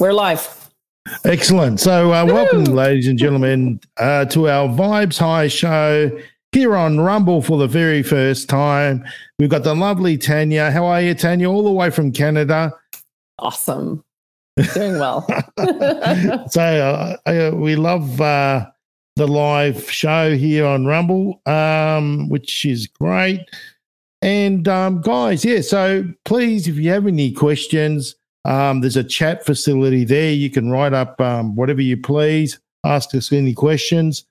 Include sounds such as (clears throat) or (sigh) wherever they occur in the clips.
We're live. Excellent. So, uh, welcome, ladies and gentlemen, uh, to our Vibes High show here on Rumble for the very first time. We've got the lovely Tanja. How are you, Tanja? All the way from Canada. Awesome. Doing well. (laughs) (laughs) so, uh, uh, we love uh, the live show here on Rumble, um, which is great. And um, guys, yeah, so please, if you have any questions, um, there's a chat facility there. You can write up um, whatever you please, ask us any questions.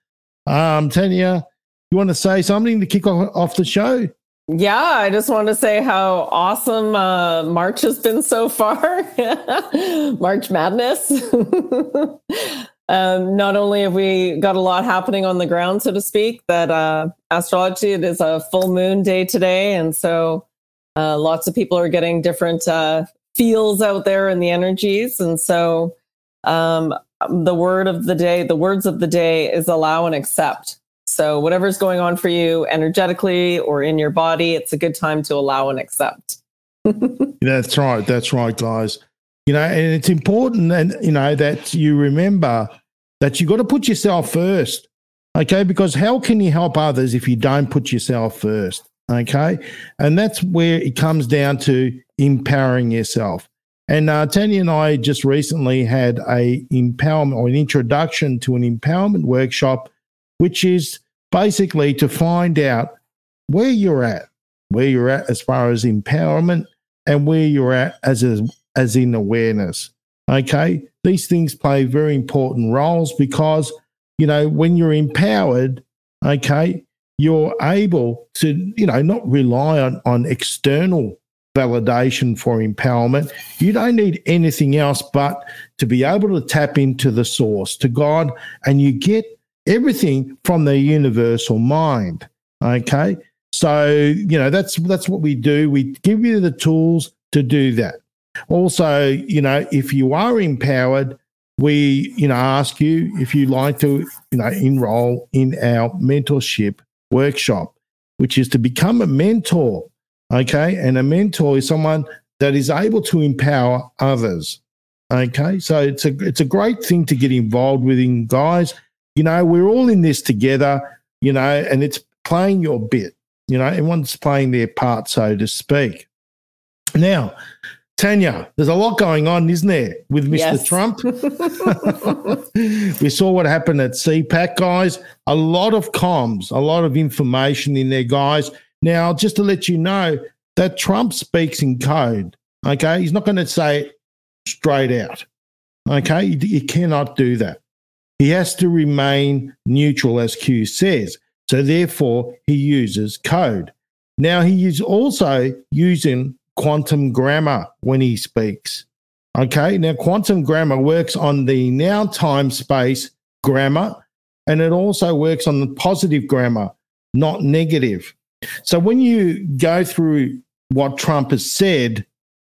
Um, Tanja, you want to say something to kick off, off the show? Yeah, I just want to say how awesome uh, March has been so far. (laughs) March Madness. (laughs) um, not only have we got a lot happening on the ground, so to speak, that uh, astrology, it is a full moon day today. And so uh, lots of people are getting different uh, feels out there in the energies. And so um, the word of the day, the words of the day is allow and accept. So whatever's going on for you energetically or in your body, it's a good time to allow and accept. (laughs) that's right. That's right, guys. You know, and it's important and you know that you remember that you got to put yourself first. Okay, because how can you help others if you don't put yourself first? Okay. And that's where it comes down to empowering yourself. And uh, Tanja and I just recently had a empowerment or an introduction to an empowerment workshop, which is basically to find out where you're at, where you're at as far as empowerment and where you're at as a, as in awareness. Okay, these things play very important roles because you know when you're empowered, okay, you're able to, you know, not rely on, on external validation for empowerment. You don't need anything else but to be able to tap into the source, to God, and you get everything from the universal mind. Okay. So, you know, that's that's what we do. We give you the tools to do that. Also, you know, if you are empowered, we, you know, ask you if you'd like to, you know, enroll in our mentorship workshop, which is to become a mentor. Okay. And a mentor is someone that is able to empower others. Okay. So it's a it's a great thing to get involved with in guys. You know, we're all in this together, you know, and it's playing your bit. You know, everyone's playing their part, so to speak. Now, Tanja, there's a lot going on, isn't there, with Mr. Yes. Trump? (laughs) (laughs) we saw what happened at CPAC, guys. A lot of comms, a lot of information in there, guys. Now, just to let you know that Trump speaks in code. Okay. He's not going to say it straight out. Okay. He, he cannot do that. He has to remain neutral, as Q says. So, therefore, he uses code. Now, he is also using quantum grammar when he speaks. Okay, now quantum grammar works on the now time space grammar, and it also works on the positive grammar, not negative. So when you go through what Trump has said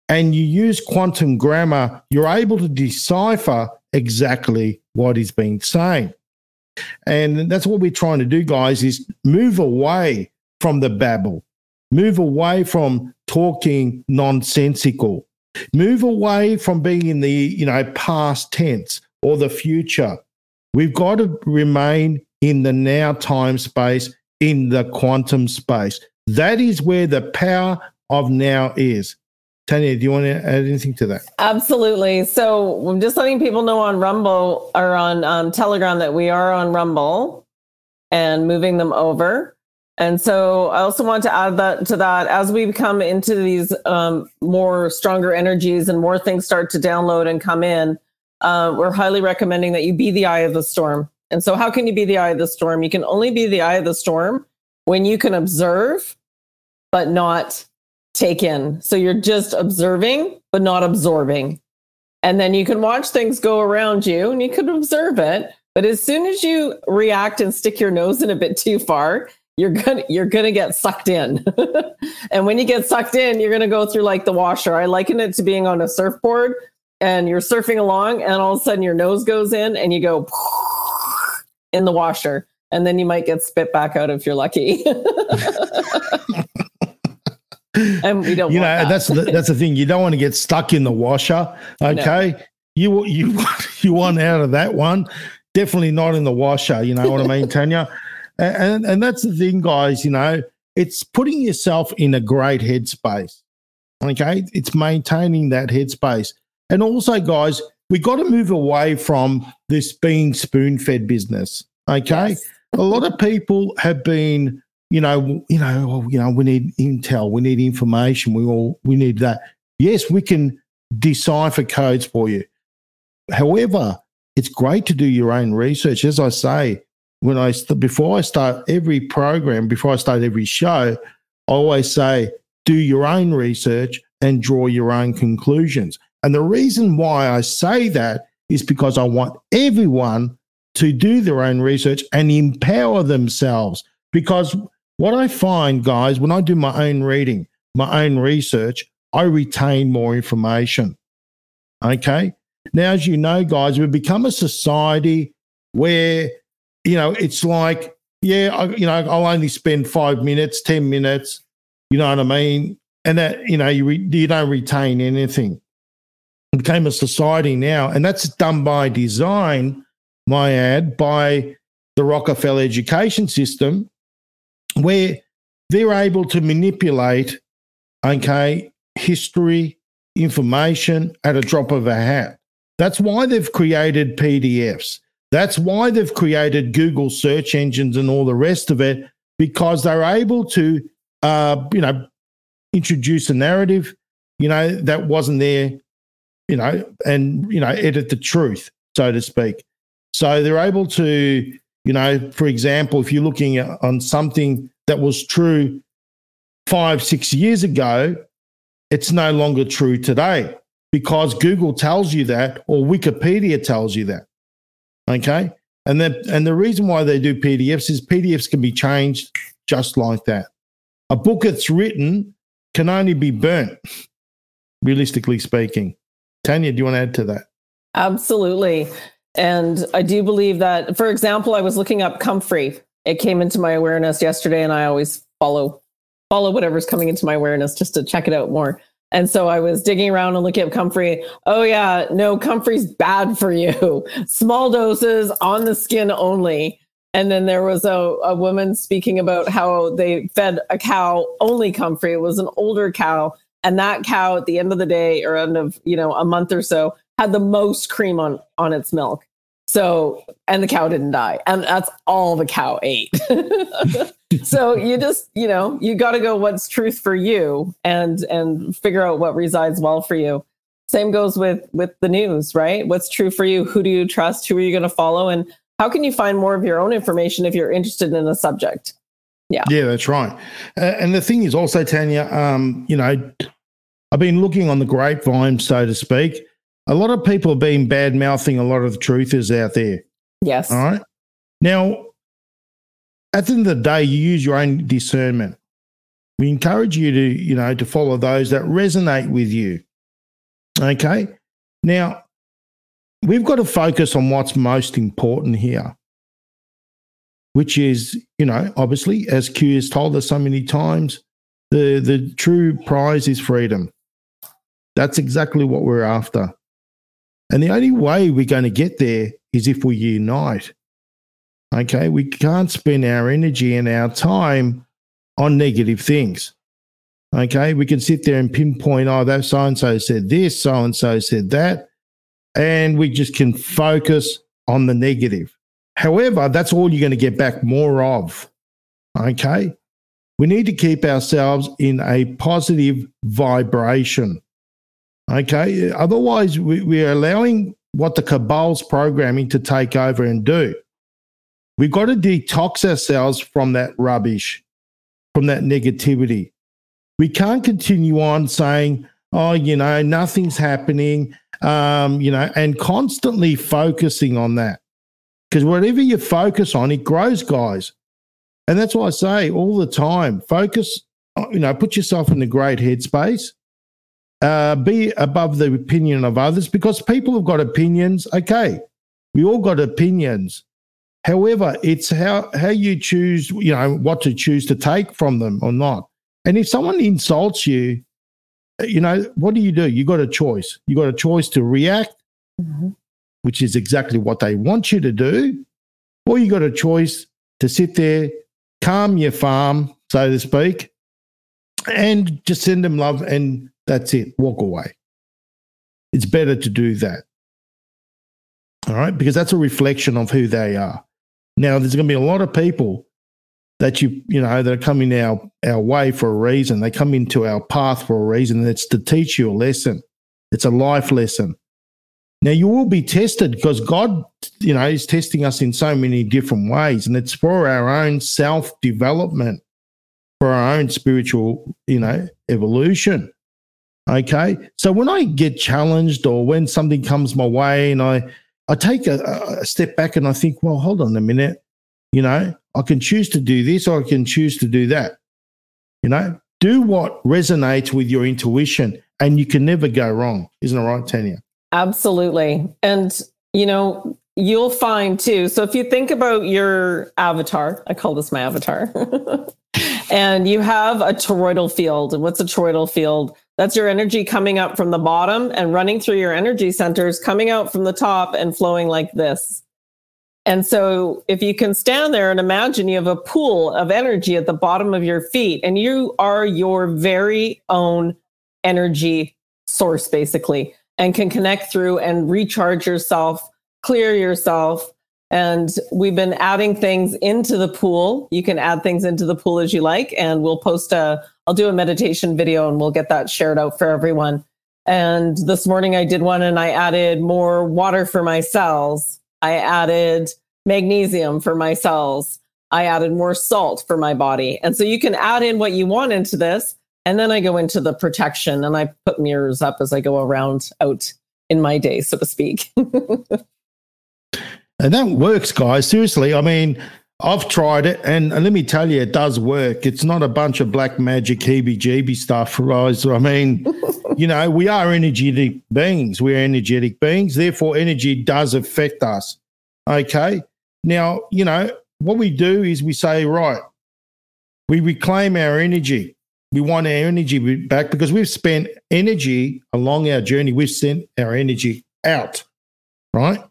and you use quantum grammar, you're able to decipher exactly what he's been saying. And that's what we're trying to do, guys, is move away from the babble, move away from talking nonsensical. Move away from being in the, you know, past tense or the future. We've got to remain in the now time space, in the quantum space. That is where the power of now is. Tanja, do you want to add anything to that? Absolutely. So I'm just letting people know on Rumble or on um, Telegram that we are on Rumble and moving them over. And so I also want to add that to that as we come into these um, more stronger energies and more things start to download and come in, uh, we're highly recommending that you be the eye of the storm. And so, how can you be the eye of the storm? You can only be the eye of the storm when you can observe, but not take in. So you're just observing, but not absorbing. And then you can watch things go around you and you can observe it. But as soon as you react and stick your nose in a bit too far, you're gonna you're gonna get sucked in (laughs) and when you get sucked in you're gonna go through like the washer i liken it to being on a surfboard and you're surfing along and all of a sudden your nose goes in and you go (laughs) in the washer and then you might get spit back out if you're lucky (laughs) and we don't you know that. that's the, that's the thing you don't want to get stuck in the washer okay you you you want out of that one. Definitely not in the washer. You know what I mean, Tanja? And and that's the thing, guys. You know, it's putting yourself in a great headspace. Okay, it's maintaining that headspace, and also, guys, we got to move away from this being spoon fed business. Okay, yes. a lot of people have been you know, you know, oh, you know, we need intel, we need information, we all we need that. Yes, we can decipher codes for you. However, it's great to do your own research. As I say, when I before I start every program, before I start every show, I always say, do your own research and draw your own conclusions. And the reason why I say that is because I want everyone to do their own research and empower themselves. Because what I find, guys, when I do my own reading, my own research, I retain more information. Okay. Now, as you know, guys, we've become a society where, you know, it's like, yeah, I, you know, I'll only spend five minutes, 10 minutes, you know what I mean? And that, you know, you, re- you don't retain anything. It became a society now, and that's done by design, my ad, by the Rockefeller education system, where they're able to manipulate, okay, history, information at a drop of a hat. That's why they've created PDFs. That's why they've created Google search engines and all the rest of it, because they're able to, uh, you know, introduce a narrative, you know, that wasn't there, you know, and, you know, edit the truth, so to speak. So they're able to you know, for example, if you're looking at, on something that was true five, six years ago, it's no longer true today because Google tells you that or Wikipedia tells you that. Okay. And the, and the reason why they do PDFs is PDFs can be changed just like that. A book that's written can only be burnt, realistically speaking. Tanja, do you want to add to that? Absolutely. And I do believe that, for example, I was looking up comfrey. It came into my awareness yesterday, and I always follow follow whatever's coming into my awareness just to check it out more. And so I was digging around and looking up comfrey. Oh yeah, no, comfrey's bad for you. (laughs) Small doses on the skin only. And then there was a, a woman speaking about how they fed a cow only comfrey. It was an older cow. And that cow at the end of the day or end of, you know, a month or so had the most cream on on its milk. So, and the cow didn't die. And that's all the cow ate. (laughs) so you just, you know, you got to go what's truth for you and and figure out what resides well for you. Same goes with with the news, right? What's true for you? Who do you trust? Who are you going to follow? And how can you find more of your own information if you're interested in a subject? Yeah. Yeah, that's right. Uh, and the thing is also, Tanja, um, you know, I've been looking on the grapevine, so to speak, a lot of people have been bad mouthing a lot of the truthers out there. Yes. All right. Now, at the end of the day, you use your own discernment. We encourage you to, you know, to follow those that resonate with you. Okay. Now, we've got to focus on what's most important here, which is, you know, obviously, as Q has told us so many times, the, the true prize is freedom. That's exactly what we're after. And the only way we're going to get there is if we unite. Okay, we can't spend our energy and our time on negative things. Okay, we can sit there and pinpoint, oh, that so and so said this, so and so said that, and we just can focus on the negative. However, that's all you're going to get back more of. Okay, we need to keep ourselves in a positive vibration. Okay. Otherwise, we, we're allowing what the cabal's programming to take over and do. We've got to detox ourselves from that rubbish, from that negativity. We can't continue on saying, oh, you know, nothing's happening, um, you know, and constantly focusing on that. Because whatever you focus on, it grows, guys. And that's why I say all the time focus, you know, put yourself in a great headspace uh, be above the opinion of others because people have got opinions. Okay, we all got opinions. However, it's how how you choose, you know, what to choose to take from them or not. And if someone insults you, you know, what do you do? You got a choice. You got a choice to react mm-hmm. which is exactly what they want you to do, or you got a choice to sit there, calm your farm, so to speak, and just send them love and that's it, walk away. It's better to do that. All right, because that's a reflection of who they are. Now, there's going to be a lot of people that you you know that are coming our our way for a reason. They come into our path for a reason. It's to teach you a lesson. It's a life lesson. Now you will be tested because God, you know, is testing us in so many different ways, and it's for our own self development, for our own spiritual, you know, evolution. Okay, so when I get challenged or when something comes my way, and I I take a, a step back and I think, well, hold on a minute, you know, I can choose to do this or I can choose to do that. You know, do what resonates with your intuition and you can never go wrong. Isn't it right, Tanja? Absolutely. And, you know, you'll find too. So if you think about your avatar, I call this my avatar, (laughs) and you have a toroidal field. And what's a toroidal field? That's your energy coming up from the bottom and running through your energy centers, coming out from the top and flowing like this. And so if you can stand there and imagine you have a pool of energy at the bottom of your feet and you are your very own energy source, basically, and can connect through and recharge yourself, clear yourself. And we've been adding things into the pool. You can add things into the pool as you like. And we'll post a, I'll do a meditation video and we'll get that shared out for everyone. And this morning I did one and I added more water for my cells I added magnesium for my cells. I added more salt for my body. And so you can add in what you want into this. And then I go into the protection and I put mirrors up as I go around out in my day, so to speak. (laughs) and that works, guys. Seriously. I mean, I've tried it, and, and, let me tell you, it does work. It's not a bunch of black magic, heebie jeebie stuff, guys. I mean, (laughs) you know, we are energetic beings. We're energetic beings. Therefore, energy does affect us. Okay. Now, you know, what we do is we say, right, we reclaim our energy. We want our energy back because we've spent energy along our journey. We've sent our energy out, right?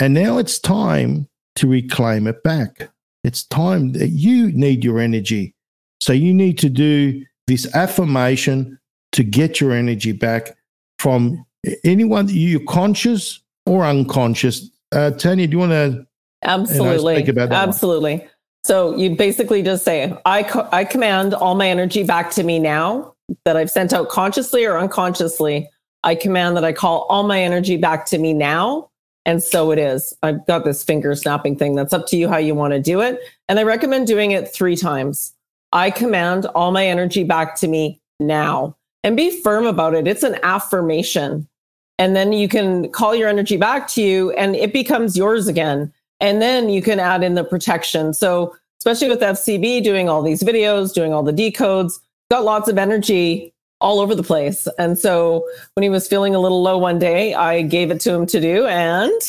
And now it's time to reclaim it back. It's time that you need your energy. So you need to do this affirmation to get your energy back from anyone that you're conscious or unconscious. Uh, Tanja, do you want to absolutely you know, absolutely? One? So you basically just say, I, co- I command all my energy back to me now that I've sent out consciously or unconsciously. I command that I call all my energy back to me now and so it is. I've got this finger snapping thing. That's up to you how you want to do it. And I recommend doing it three times. I command all my energy back to me now and be firm about it. It's an affirmation. And then you can call your energy back to you and it becomes yours again. And then you can add in the protection. So, especially with FCB doing all these videos, doing all the decodes, got lots of energy all over the place. And so when he was feeling a little low one day, I gave it to him to do and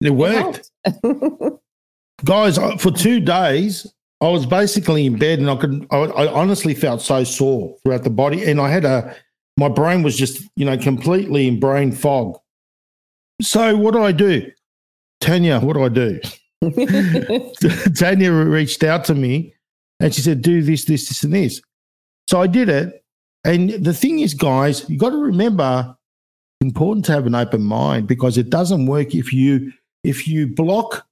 it worked. It (laughs) Guys, for two days, I was basically in bed and I could, I, I, honestly felt so sore throughout the body. And I had a, my brain was just, you know, completely in brain fog. So what do I do? Tanja, what do I do? (laughs) (laughs) Tanja reached out to me and she said, do this, this, this, and this. So I did it. And the thing is, guys, you got to remember important to have an open mind because it doesn't work if you if you block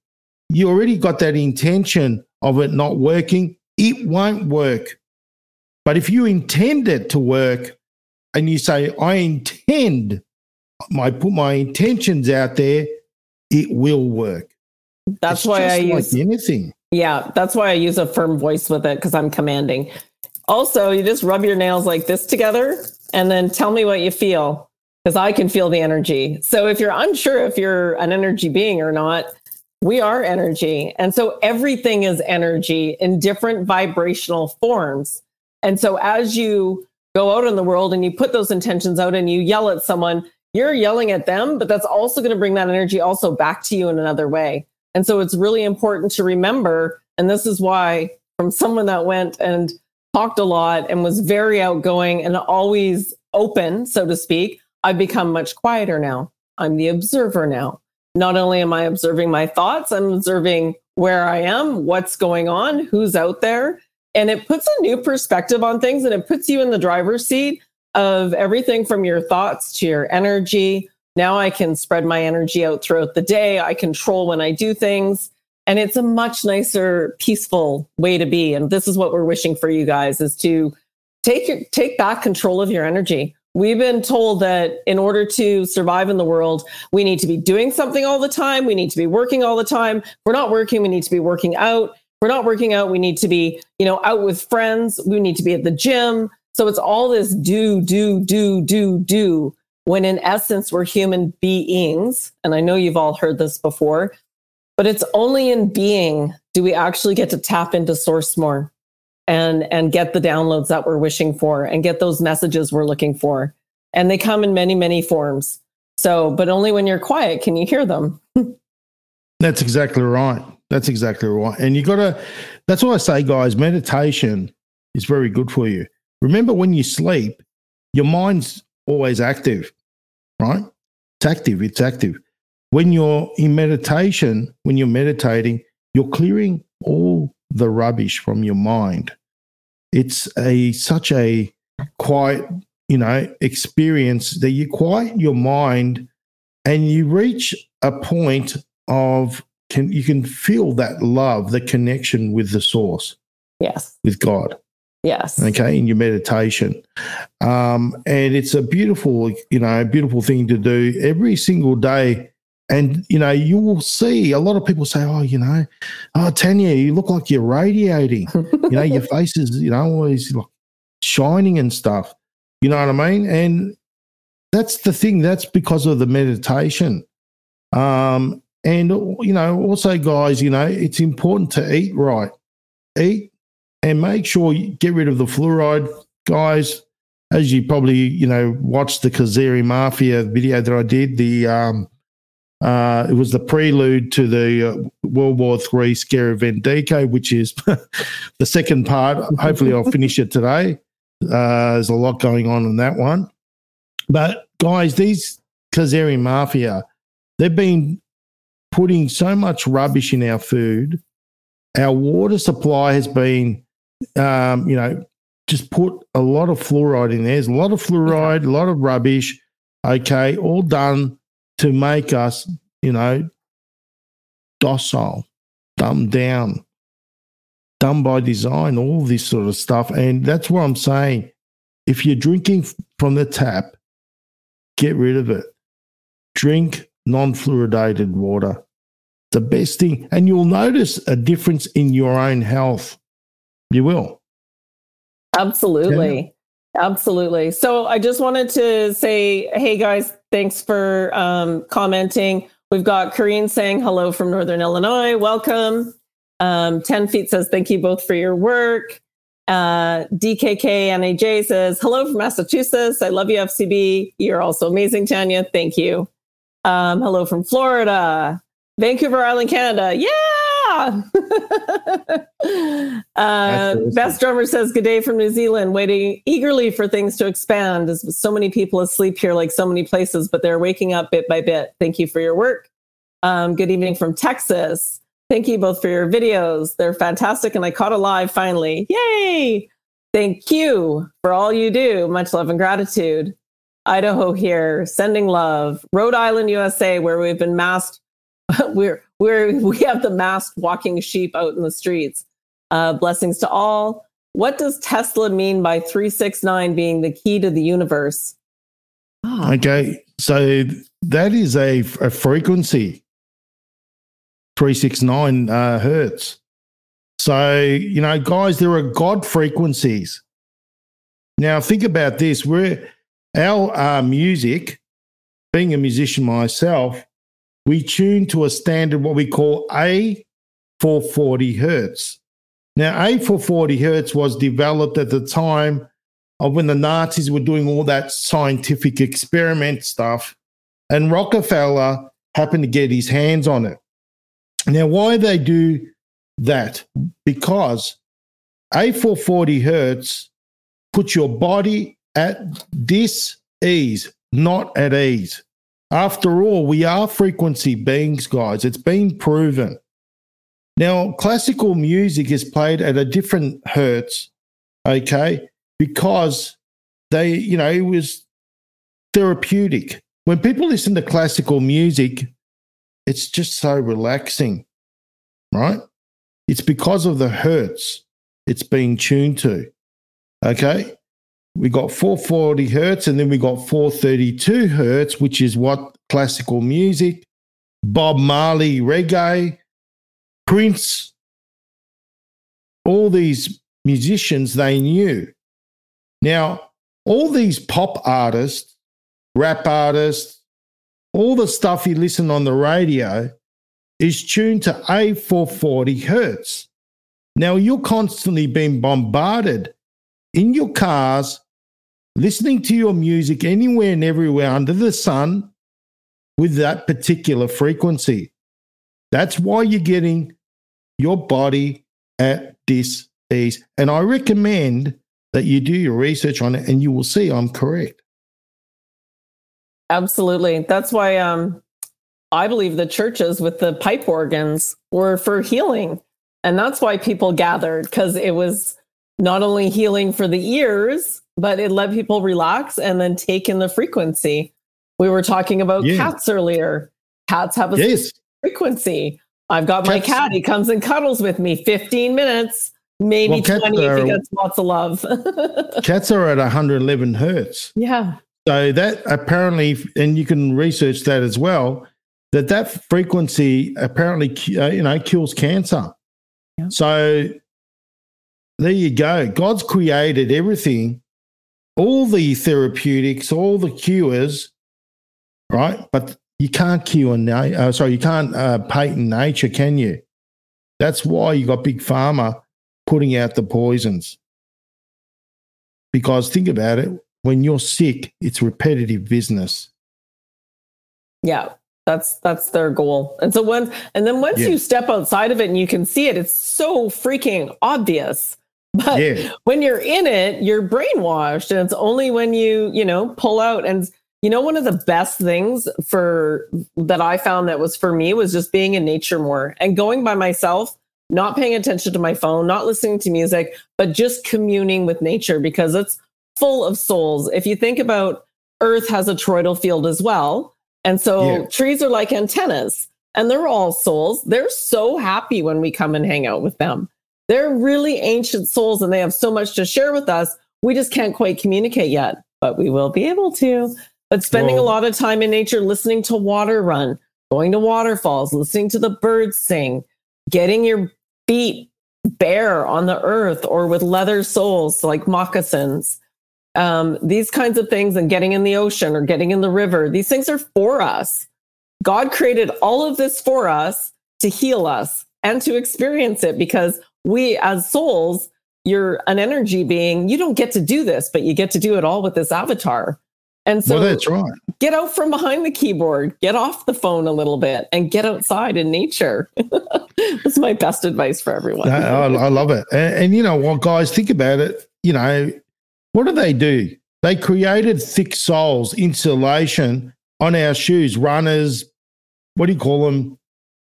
you already got that intention of it not working. It won't work. But if you intend it to work and you say i intend I put my intentions out there it will work. That's it's why i like use anything. Yeah that's why i use a firm voice with it because i'm commanding also, you just rub your nails like this together and then tell me what you feel because I can feel the energy. So if you're unsure if you're an energy being or not, we are energy. And so everything is energy in different vibrational forms. And so as you go out in the world and you put those intentions out and you yell at someone, you're yelling at them, but that's also going to bring that energy also back to you in another way. And so it's really important to remember. And this is why, from someone that went and talked a lot and was very outgoing and always open, so to speak, I've become much quieter now. I'm the observer now. Not only am I observing my thoughts, I'm observing where I am, what's going on, who's out there. And it puts a new perspective on things and it puts you in the driver's seat of everything from your thoughts to your energy. Now I can spread my energy out throughout the day. I control when I do things. And it's a much nicer, peaceful way to be. And this is what we're wishing for you guys is to take your, take back control of your energy. We've been told that in order to survive in the world, we need to be doing something all the time. We need to be working all the time. If we're not working, we need to be working out. If we're not working out, we need to be, you know, out with friends. We need to be at the gym. So it's all this do, do, do, do, do, when in essence, we're human beings. And I know you've all heard this before, but it's only in being do we actually get to tap into source more and and get the downloads that we're wishing for and get those messages we're looking for. And they come in many many forms. So but only when you're quiet can you hear them. (laughs) That's exactly right. That's exactly right. And you gotta that's why i say guys meditation is very good for you. Remember when you sleep your mind's always active right? It's active it's active when you're in meditation when you're meditating you're clearing all the rubbish from your mind. It's a such a quiet, you know, experience that you quiet your mind and you reach a point of can you can feel that love, the connection with the source. Yes. With God. Yes. Okay, in your meditation. Um, and it's a beautiful, you know, beautiful thing to do every single day and you know, you will see a lot of people say, "Oh, you know, oh Tanja, you look like you're radiating. you know, your (laughs) face is, you know, always like shining and stuff. You know what I mean?" And that's the thing. That's because of the meditation. Um, and you know, also, guys, you know, it's important to eat right. Eat and make sure you get rid of the fluoride, guys. As you probably, you know, watched the Kazari Mafia video that I did, the um, uh, it was the prelude to the uh, World War III scare event Vendico, which is (laughs) the second part. Hopefully, I'll finish it today. Uh, there's a lot going on in that one. But guys, these Kazari Mafia, they've been putting so much rubbish in our food. Our water supply has been, um, you know, just put a lot of fluoride in there. There's a lot of fluoride, a lot of rubbish. Okay, all done to make us, you know, docile, dumbed down, done by design, all this sort of stuff. And that's what I'm saying. If you're drinking from the tap, get rid of it. Drink non fluoridated water. The best thing. And you'll notice a difference in your own health. You will. Absolutely. Absolutely. So I just wanted to say, hey guys, thanks for um, commenting. We've got Kareen saying hello from Northern Illinois. Welcome. Um, 10 feet says, thank you both for your work. Uh, DKK NAJ says, hello from Massachusetts. I love you, FCB. You're also amazing, Tanja. Thank you. Um, hello from Florida, Vancouver Island, Canada. Yeah. (laughs) uh, Best drummer says, Good day from New Zealand, waiting eagerly for things to expand. As so many people asleep here, like so many places, but they're waking up bit by bit. Thank you for your work. Um, good evening from Texas. Thank you both for your videos. They're fantastic, and I caught a live finally. Yay! Thank you for all you do. Much love and gratitude. Idaho here, sending love. Rhode Island, USA, where we've been masked (laughs) we're we're (laughs) we have the masked walking sheep out in the streets. Uh, blessings to all. What does Tesla mean by 369 being the key to the universe? Oh. Okay, so that is a, a frequency 369 uh, hertz. So, you know, guys, there are God frequencies. Now, think about this. We're our uh, music, being a musician myself, we tune to a standard, what we call A440 hertz. Now, A440 hertz was developed at the time of when the Nazis were doing all that scientific experiment stuff, and Rockefeller happened to get his hands on it. Now, why they do that? Because A440 hertz puts your body at dis ease, not at ease. After all, we are frequency beings, guys. It's been proven. Now, classical music is played at a different hertz, okay, because they, you know, it was therapeutic. When people listen to classical music, it's just so relaxing, right? It's because of the hertz it's being tuned to. Okay. We got 440 hertz and then we got 432 hertz, which is what classical music, Bob Marley, reggae, Prince, all these musicians they knew. Now, all these pop artists, rap artists, all the stuff you listen on the radio is tuned to A440 hertz. Now you're constantly being bombarded in your cars, listening to your music anywhere and everywhere under the sun with that particular frequency. That's why you're getting your body at this ease. And I recommend that you do your research on it and you will see I'm correct. Absolutely. That's why um, I believe the churches with the pipe organs were for healing. And that's why people gathered because it was not only healing for the ears, but it let people relax and then take in the frequency. We were talking about yeah. cats earlier. Cats have a yes. frequency. I've got cats. my cat. He comes and cuddles with me 15 minutes, maybe well, 20 are, if he gets lots of love. (laughs) cats are at 111 hertz. Yeah. So that apparently, and you can research that as well, that that frequency apparently, uh, you know, kills cancer. So there you go. God's created everything, all the therapeutics, all the cures, right? But you can't cure, na- uh, sorry, you can't uh, patent nature, can you? That's why you got big pharma putting out the poisons. Because think about it, when you're sick, it's repetitive business. Yeah. That's that's their goal. And so when and then once yeah. you step outside of it and you can see it, it's so freaking obvious. But yeah. when you're in it, you're brainwashed. And it's only when you, you know, pull out and you know, one of the best things for that I found that was for me was just being in nature more and going by myself, not paying attention to my phone, not listening to music, but just communing with nature because it's full of souls. If you think about Earth has a toroidal field as well. And so yeah. trees are like antennas and they're all souls. They're so happy when we come and hang out with them. They're really ancient souls and they have so much to share with us. We just can't quite communicate yet, but we will be able to. But spending Whoa. a lot of time in nature, listening to water run, going to waterfalls, listening to the birds sing, getting your feet bare on the earth or with leather soles like moccasins, um, these kinds of things and getting in the ocean or getting in the river, these things are for us. God created all of this for us to heal us and to experience it because we, as souls, you're an energy being. You don't get to do this, but you get to do it all with this avatar. And so well, that's right. Get out from behind the keyboard, get off the phone a little bit, and get outside in nature. (laughs) that's my best advice for everyone. I, I love it. And, and, you know what, guys, think about it. You know, what do they do? They created thick soles, insulation on our shoes, runners, what do you call them?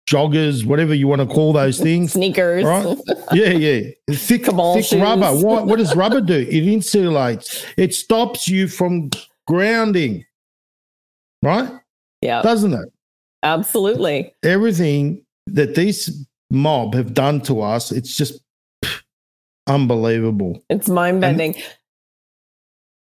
Joggers, whatever you want to call those things. Sneakers. Right? Yeah, yeah. Thick, thick rubber. What, what does rubber do? It insulates, it stops you from grounding. Right? Yeah. Doesn't it? Absolutely. Everything that these mob have done to us, it's just pff, unbelievable. It's mind bending.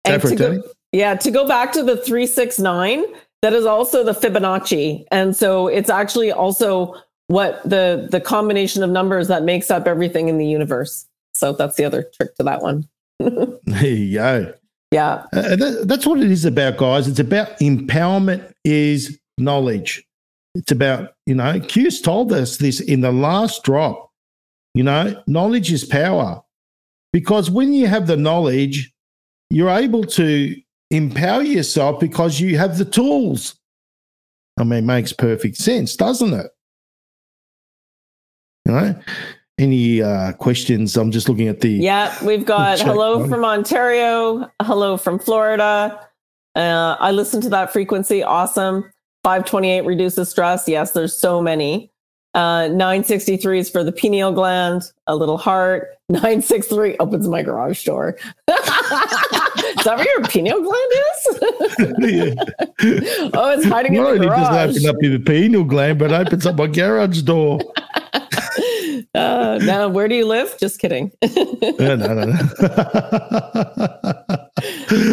And to go, yeah, to go back to the 369, that is also the Fibonacci. And so it's actually also what the the combination of numbers that makes up everything in the universe. So that's the other trick to that one. (laughs) there you go. Yeah. Uh, that, that's what it is about, guys. It's about empowerment is knowledge. It's about, you know, Q's told us this in the last drop. You know, knowledge is power. Because when you have the knowledge, you're able to empower yourself because you have the tools. I mean, it makes perfect sense, doesn't it? You know, any uh, questions? I'm just looking at the. Yeah, we've got hello from Ontario, hello from Florida. Uh, I listened to that frequency. Awesome. 528 reduces stress. Yes, there's so many. Uh, 963 is for the pineal gland, a little heart. (laughs) 963 opens my garage door. (laughs) is that where your pineal gland is? (laughs) oh, it's hiding Not in the garage. it open up your pineal gland, but opens up my garage door. uh, now, where do you live? Just kidding. No, no, no, no.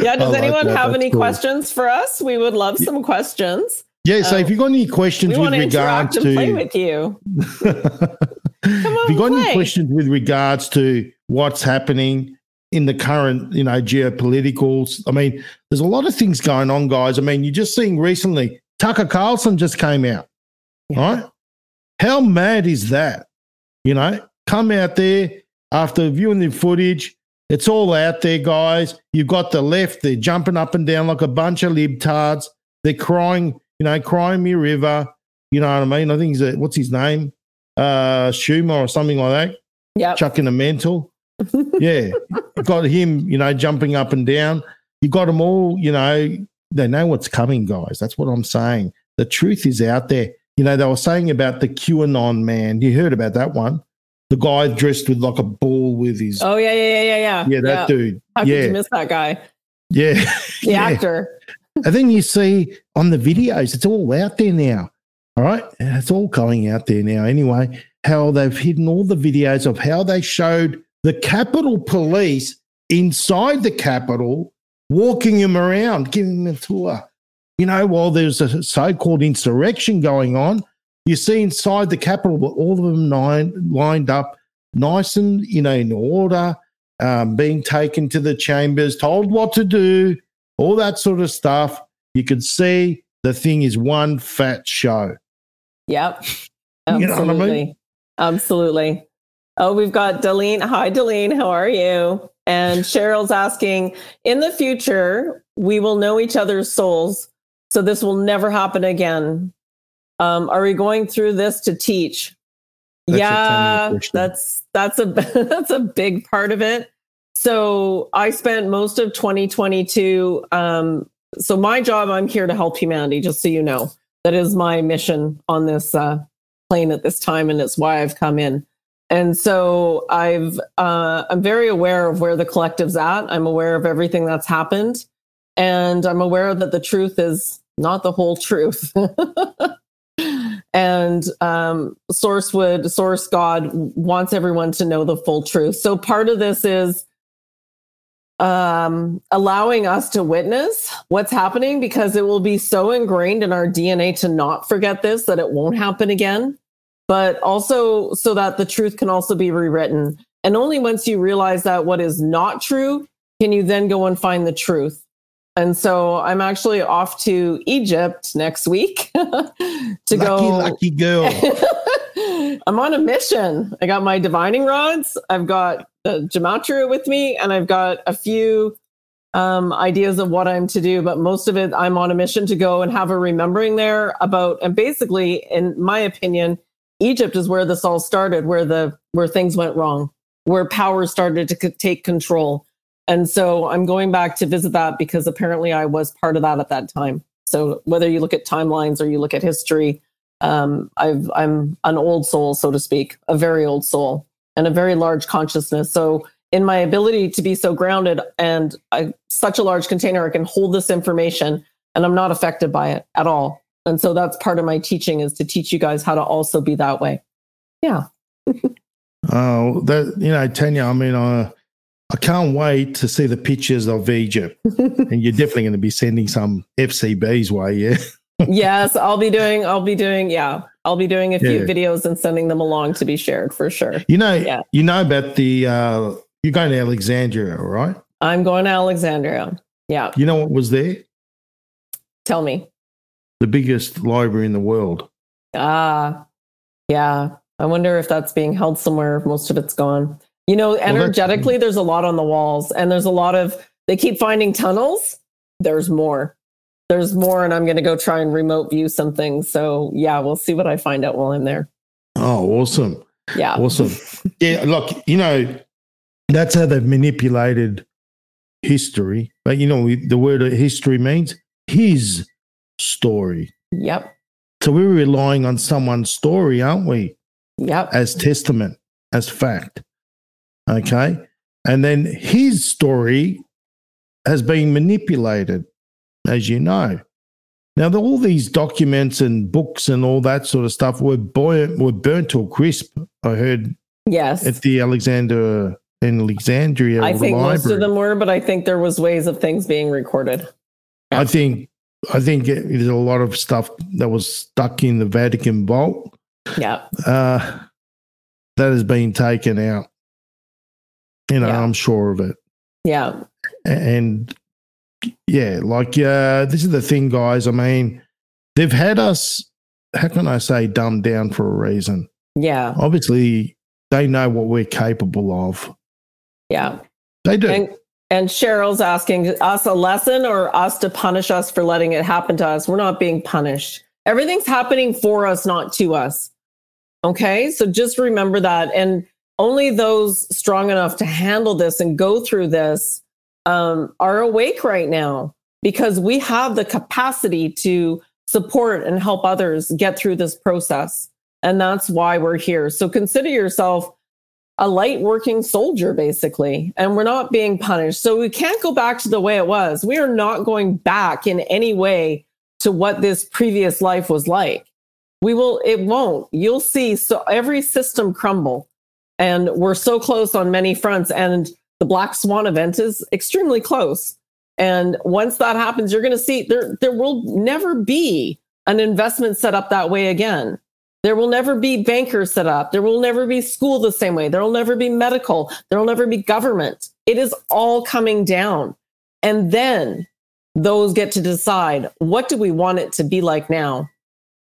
yeah, does like anyone that. have That's any cool. questions for us? We would love some questions. Yeah, so if um, you've got any questions with want to regards play to with you. (laughs) Come if you've got play. any questions with regards to what's happening in the current, you know, geopoliticals, I mean, there's a lot of things going on, guys. I mean, you're just seeing recently, Tucker Carlson just came out, Yeah. right? How mad is that? You know, come out there after viewing the footage. It's all out there, guys. You've got the left, they're jumping up and down like a bunch of libtards. They're crying, you know, crying me river. You know what I mean? I think he's a, what's his name? Uh Schumer or something like that Yep. chucking a mental. (laughs) Yeah. got him, you know, jumping up and down. You got them all, you know, they know what's coming, guys. That's what I'm saying. The truth is out there. You know, they were saying about the QAnon man. You heard about that one? The guy dressed with like a ball with his. Oh yeah, yeah, yeah, yeah, yeah. yeah, that dude. How could yeah. you miss that guy? yeah. (laughs) The yeah. actor. And then you see on the videos, it's all out there now. All right. It's all going out there now anyway. How they've hidden all the videos of how they showed the Capitol Police inside the Capitol walking him around, giving him a tour. You know, while there's a so called insurrection going on, you see inside the Capitol all of them nine, lined up nice and, you know, in order, um, being taken to the chambers, told what to do, all that sort of stuff. You could see the thing is one fat show. Yep. (laughs) You know what I mean? Absolutely. Absolutely. Oh, we've got Deline. Hi, Deline. How are you? And Cheryl's asking In the future, we will know each other's souls. So this will never happen again. Um, are we going through this to teach? That's yeah, that's that's a (laughs) that's a big part of it. So I spent most of 2022. Um, so my job, I'm here to help humanity. Just so you know, that is my mission on this uh, plane at this time, and it's why I've come in. And so I've uh, I'm very aware of where the collective's at. I'm aware of everything that's happened, and I'm aware that the truth is not the whole truth. (laughs) and um, source would source god wants everyone to know the full truth so part of this is um, allowing us to witness what's happening because it will be so ingrained in our dna to not forget this that it won't happen again but also so that the truth can also be rewritten and only once you realize that what is not true can you then go and find the truth and so I'm actually off to Egypt next week (laughs) to lucky, go. lucky girl. (laughs) I'm on a mission. I got my divining rods. I've got the gematria with me, and I've got a few um, ideas of what I'm to do. But most of it, I'm on a mission to go and have a remembering there about. And basically, in my opinion, Egypt is where this all started, where the where things went wrong, where power started to c- take control. And so I'm going back to visit that because apparently I was part of that at that time. So whether you look at timelines or you look at history, um, I've, I'm an old soul, so to speak, a very old soul and a very large consciousness. So in my ability to be so grounded and I, such a large container, I can hold this information and I'm not affected by it at all. And so that's part of my teaching is to teach you guys how to also be that way. Yeah. Oh, (laughs) that you know, Tanja. I mean, I I can't wait to see the pictures of Egypt, (laughs) and you're definitely going to be sending some FCBs way, yeah. Yes, I'll be doing, I'll be doing, yeah, I'll be doing a few Yeah. videos and sending them along to be shared for sure. You know, Yeah. you know about the uh you're going to Alexandria, right? I'm going to Alexandria. Yeah. You know what was there? Tell me. The biggest library in the world. Ah, yeah. I wonder if that's being held somewhere. Most of it's gone. You know, energetically, there's a lot on the walls, and there's a lot of, they keep finding tunnels. There's more. There's more, and I'm going to go try and remote view something. So, yeah, we'll see what I find out while I'm there. Oh, awesome. Yeah. Awesome. (laughs) yeah, look, you know, that's how they've manipulated history. But you know, the word history means his story. Yep. So we're relying on someone's story, aren't we? Yep. As testament, as fact. Okay. And then his story has been manipulated, as you know. Now, the, all these documents and books and all that sort of stuff were, buoyant, were burnt to a crisp. I heard Yes. at the Alexander in Alexandria I think library. most of them were, but I think there was ways of things being recorded. I think I think it- there's a lot of stuff that was stuck in the Vatican vault Yeah. uh, that has been taken out. You know, Yeah. I'm sure of it. Yeah. And yeah, like uh, this is the thing, guys. I mean, they've had us. How can I say dumbed down for a reason? Yeah. Obviously, they know what we're capable of. Yeah. They do. And and Cheryl's asking us a lesson or us to punish us for letting it happen to us. We're not being punished. Everything's happening for us, not to us. Okay. So just remember that. And only those strong enough to handle this and go through this um, are awake right now because we have the capacity to support and help others get through this process. And that's why we're here. So consider yourself a light working soldier, basically, and we're not being punished. So we can't go back to the way it was. We are not going back in any way to what this previous life was like. We will, it won't. You'll see so every system crumble. And we're so close on many fronts. And the Black Swan event is extremely close. And once that happens, you're going to see there, there will never be an investment set up that way again. There will never be bankers set up. There will never be school the same way. There will never be medical. There will never be government. It is all coming down. And then those get to decide what do we want it to be like now?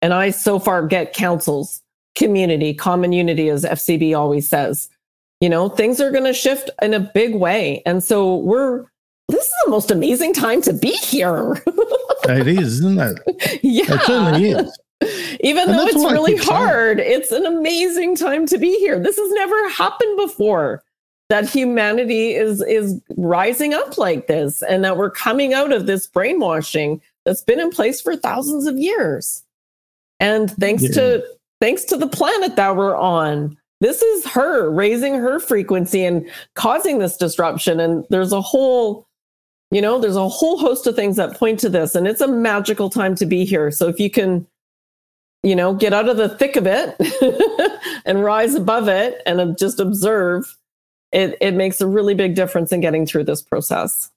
And I so far get councils, community, common unity, as FCB always says. You know, things are going to shift in a big way. And so we're, this is the most amazing time to be here. (laughs) it is, isn't it? yeah. It certainly is. Even And though it's really keep saying hard, it's an amazing time to be here. This has never happened before that humanity is is rising up like this and that we're coming out of this brainwashing that's been in place for thousands of years. And thanks Yeah. to thanks to the planet that we're on. This is her raising her frequency and causing this disruption and there's a whole you know, there's a whole host of things that point to this and it's a magical time to be here. So if you can you know, get out of the thick of it (laughs) and rise above it and just observe, it, it makes a really big difference in getting through this process.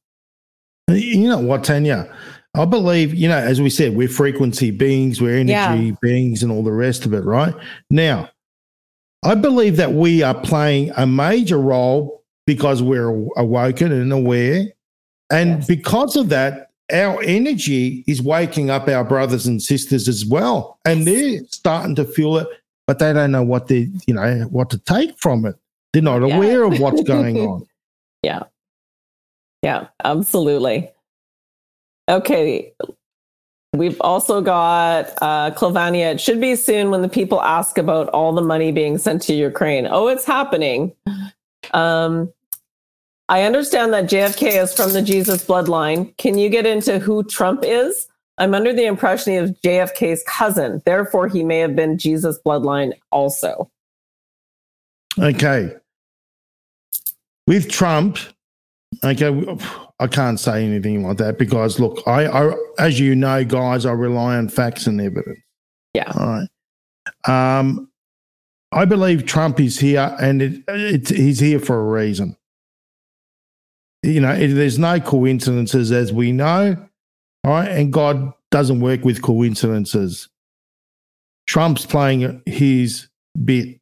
You know what, Tanja? I believe, you know, as we said, we're frequency beings, we're energy Yeah. beings, and all the rest of it, right? Now, I believe that we are playing a major role because we're awoken and aware. And Yes. because of that, our energy is waking up our brothers and sisters as well. And they're starting to feel it, but they don't know what they, you know, what to take from it. They're not Yeah. aware of what's going (laughs) on. Yeah. Yeah, absolutely. Okay. We've also got uh. It should be soon when the people ask about all the money being sent to Ukraine. Oh, it's happening. Um, I understand that JFK is from the Jesus bloodline. Can you get into who Trump is? I'm under the impression he is JFK's cousin. Therefore, he may have been Jesus bloodline also. Okay. With Trump, okay, I can't say anything like that because look, I, I as you know, guys, I rely on facts and evidence. Yeah. All right. Um, I believe Trump is here, and it, it, he's here for a reason. You know, it, there's no coincidences, as we know. All right, and God doesn't work with coincidences. Trump's playing his bit.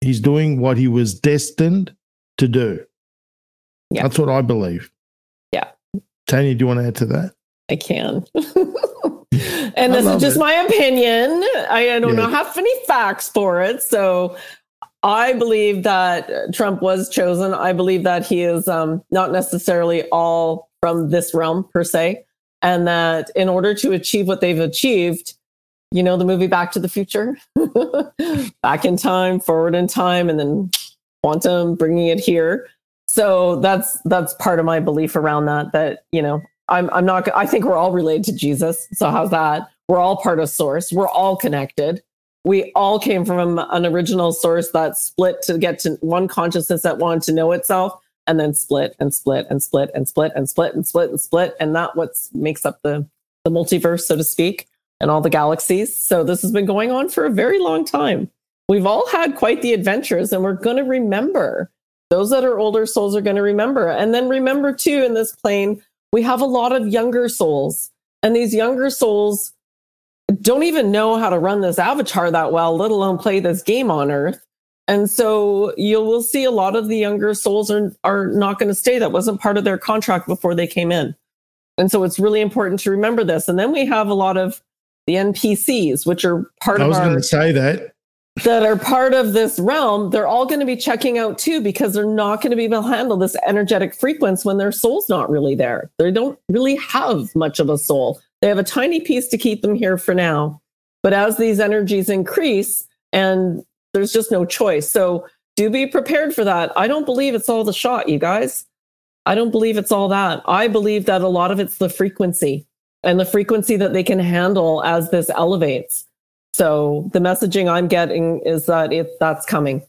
He's doing what he was destined to do. Yeah. That's what I believe. Tanja, do you want to add to that? I can. (laughs) and I this is just it. my opinion. I, I don't Yeah. know have any facts for it. So I believe that Trump was chosen. I believe that he is um, not necessarily all from this realm per se. And that in order to achieve what they've achieved, you know, the movie Back to the Future, (laughs) back in time, forward in time, and then quantum, bringing it here. So that's that's part of my belief around that. That you know, I'm I'm not. I think we're all related to Jesus. So how's that? We're all part of source. We're all connected. We all came from an original source that split to get to one consciousness that wanted to know itself and then split and split and split and split and split and split and split. And that what makes up the, the multiverse, so to speak, and all the galaxies. So this has been going on for a very long time. We've all had quite the adventures and we're going to remember. Those that are older souls are going to remember. And then remember too, in this plane, we have a lot of younger souls. And these younger souls don't even know how to run this avatar that well, let alone play this game on Earth. And so you will see a lot of the younger souls are, are not going to stay. That wasn't part of their contract before they came in. And so it's really important to remember this. And then we have a lot of the NPCs, which are part I of was going to say that. That are part of this realm. They're all going to be checking out too because they're not going to be able to handle this energetic frequency when their soul's not really there. They don't really have much of a soul. They have a tiny piece to keep them here for now. But as these energies increase and there's just no choice. So do be prepared for that. I don't believe it's all the shot, you guys. I don't believe it's all that. I believe that a lot of it's the frequency and the frequency that they can handle as this elevates. So the messaging I'm getting is that it that's coming.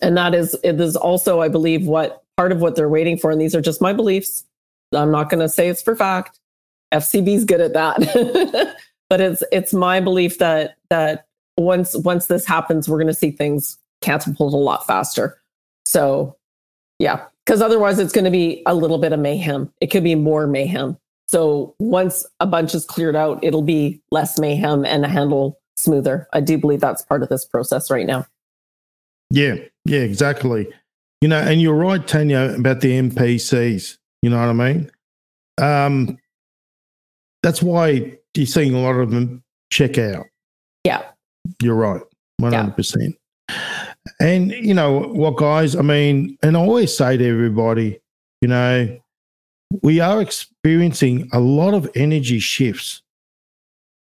And that is it is also, I believe, what part of what they're waiting for. And these are just my beliefs. I'm not gonna say it's for fact. FCB's good at that. (laughs) but it's it's my belief that that once once this happens, we're going to see things catapult a lot faster. So, yeah, because otherwise it's going to be a little bit of mayhem. It could be more mayhem. So once a bunch is cleared out, it'll be less mayhem and a handle smoother. I do believe that's part of this process right now. Yeah, yeah, exactly. You know, and you're right, Tanja, about the NPCs. You know what I mean? Um, that's why you're seeing a lot of them check out. Yeah. You're right, one hundred percent. And you know what, guys? I mean, and I always say to everybody, you know, we are experiencing a lot of energy shifts.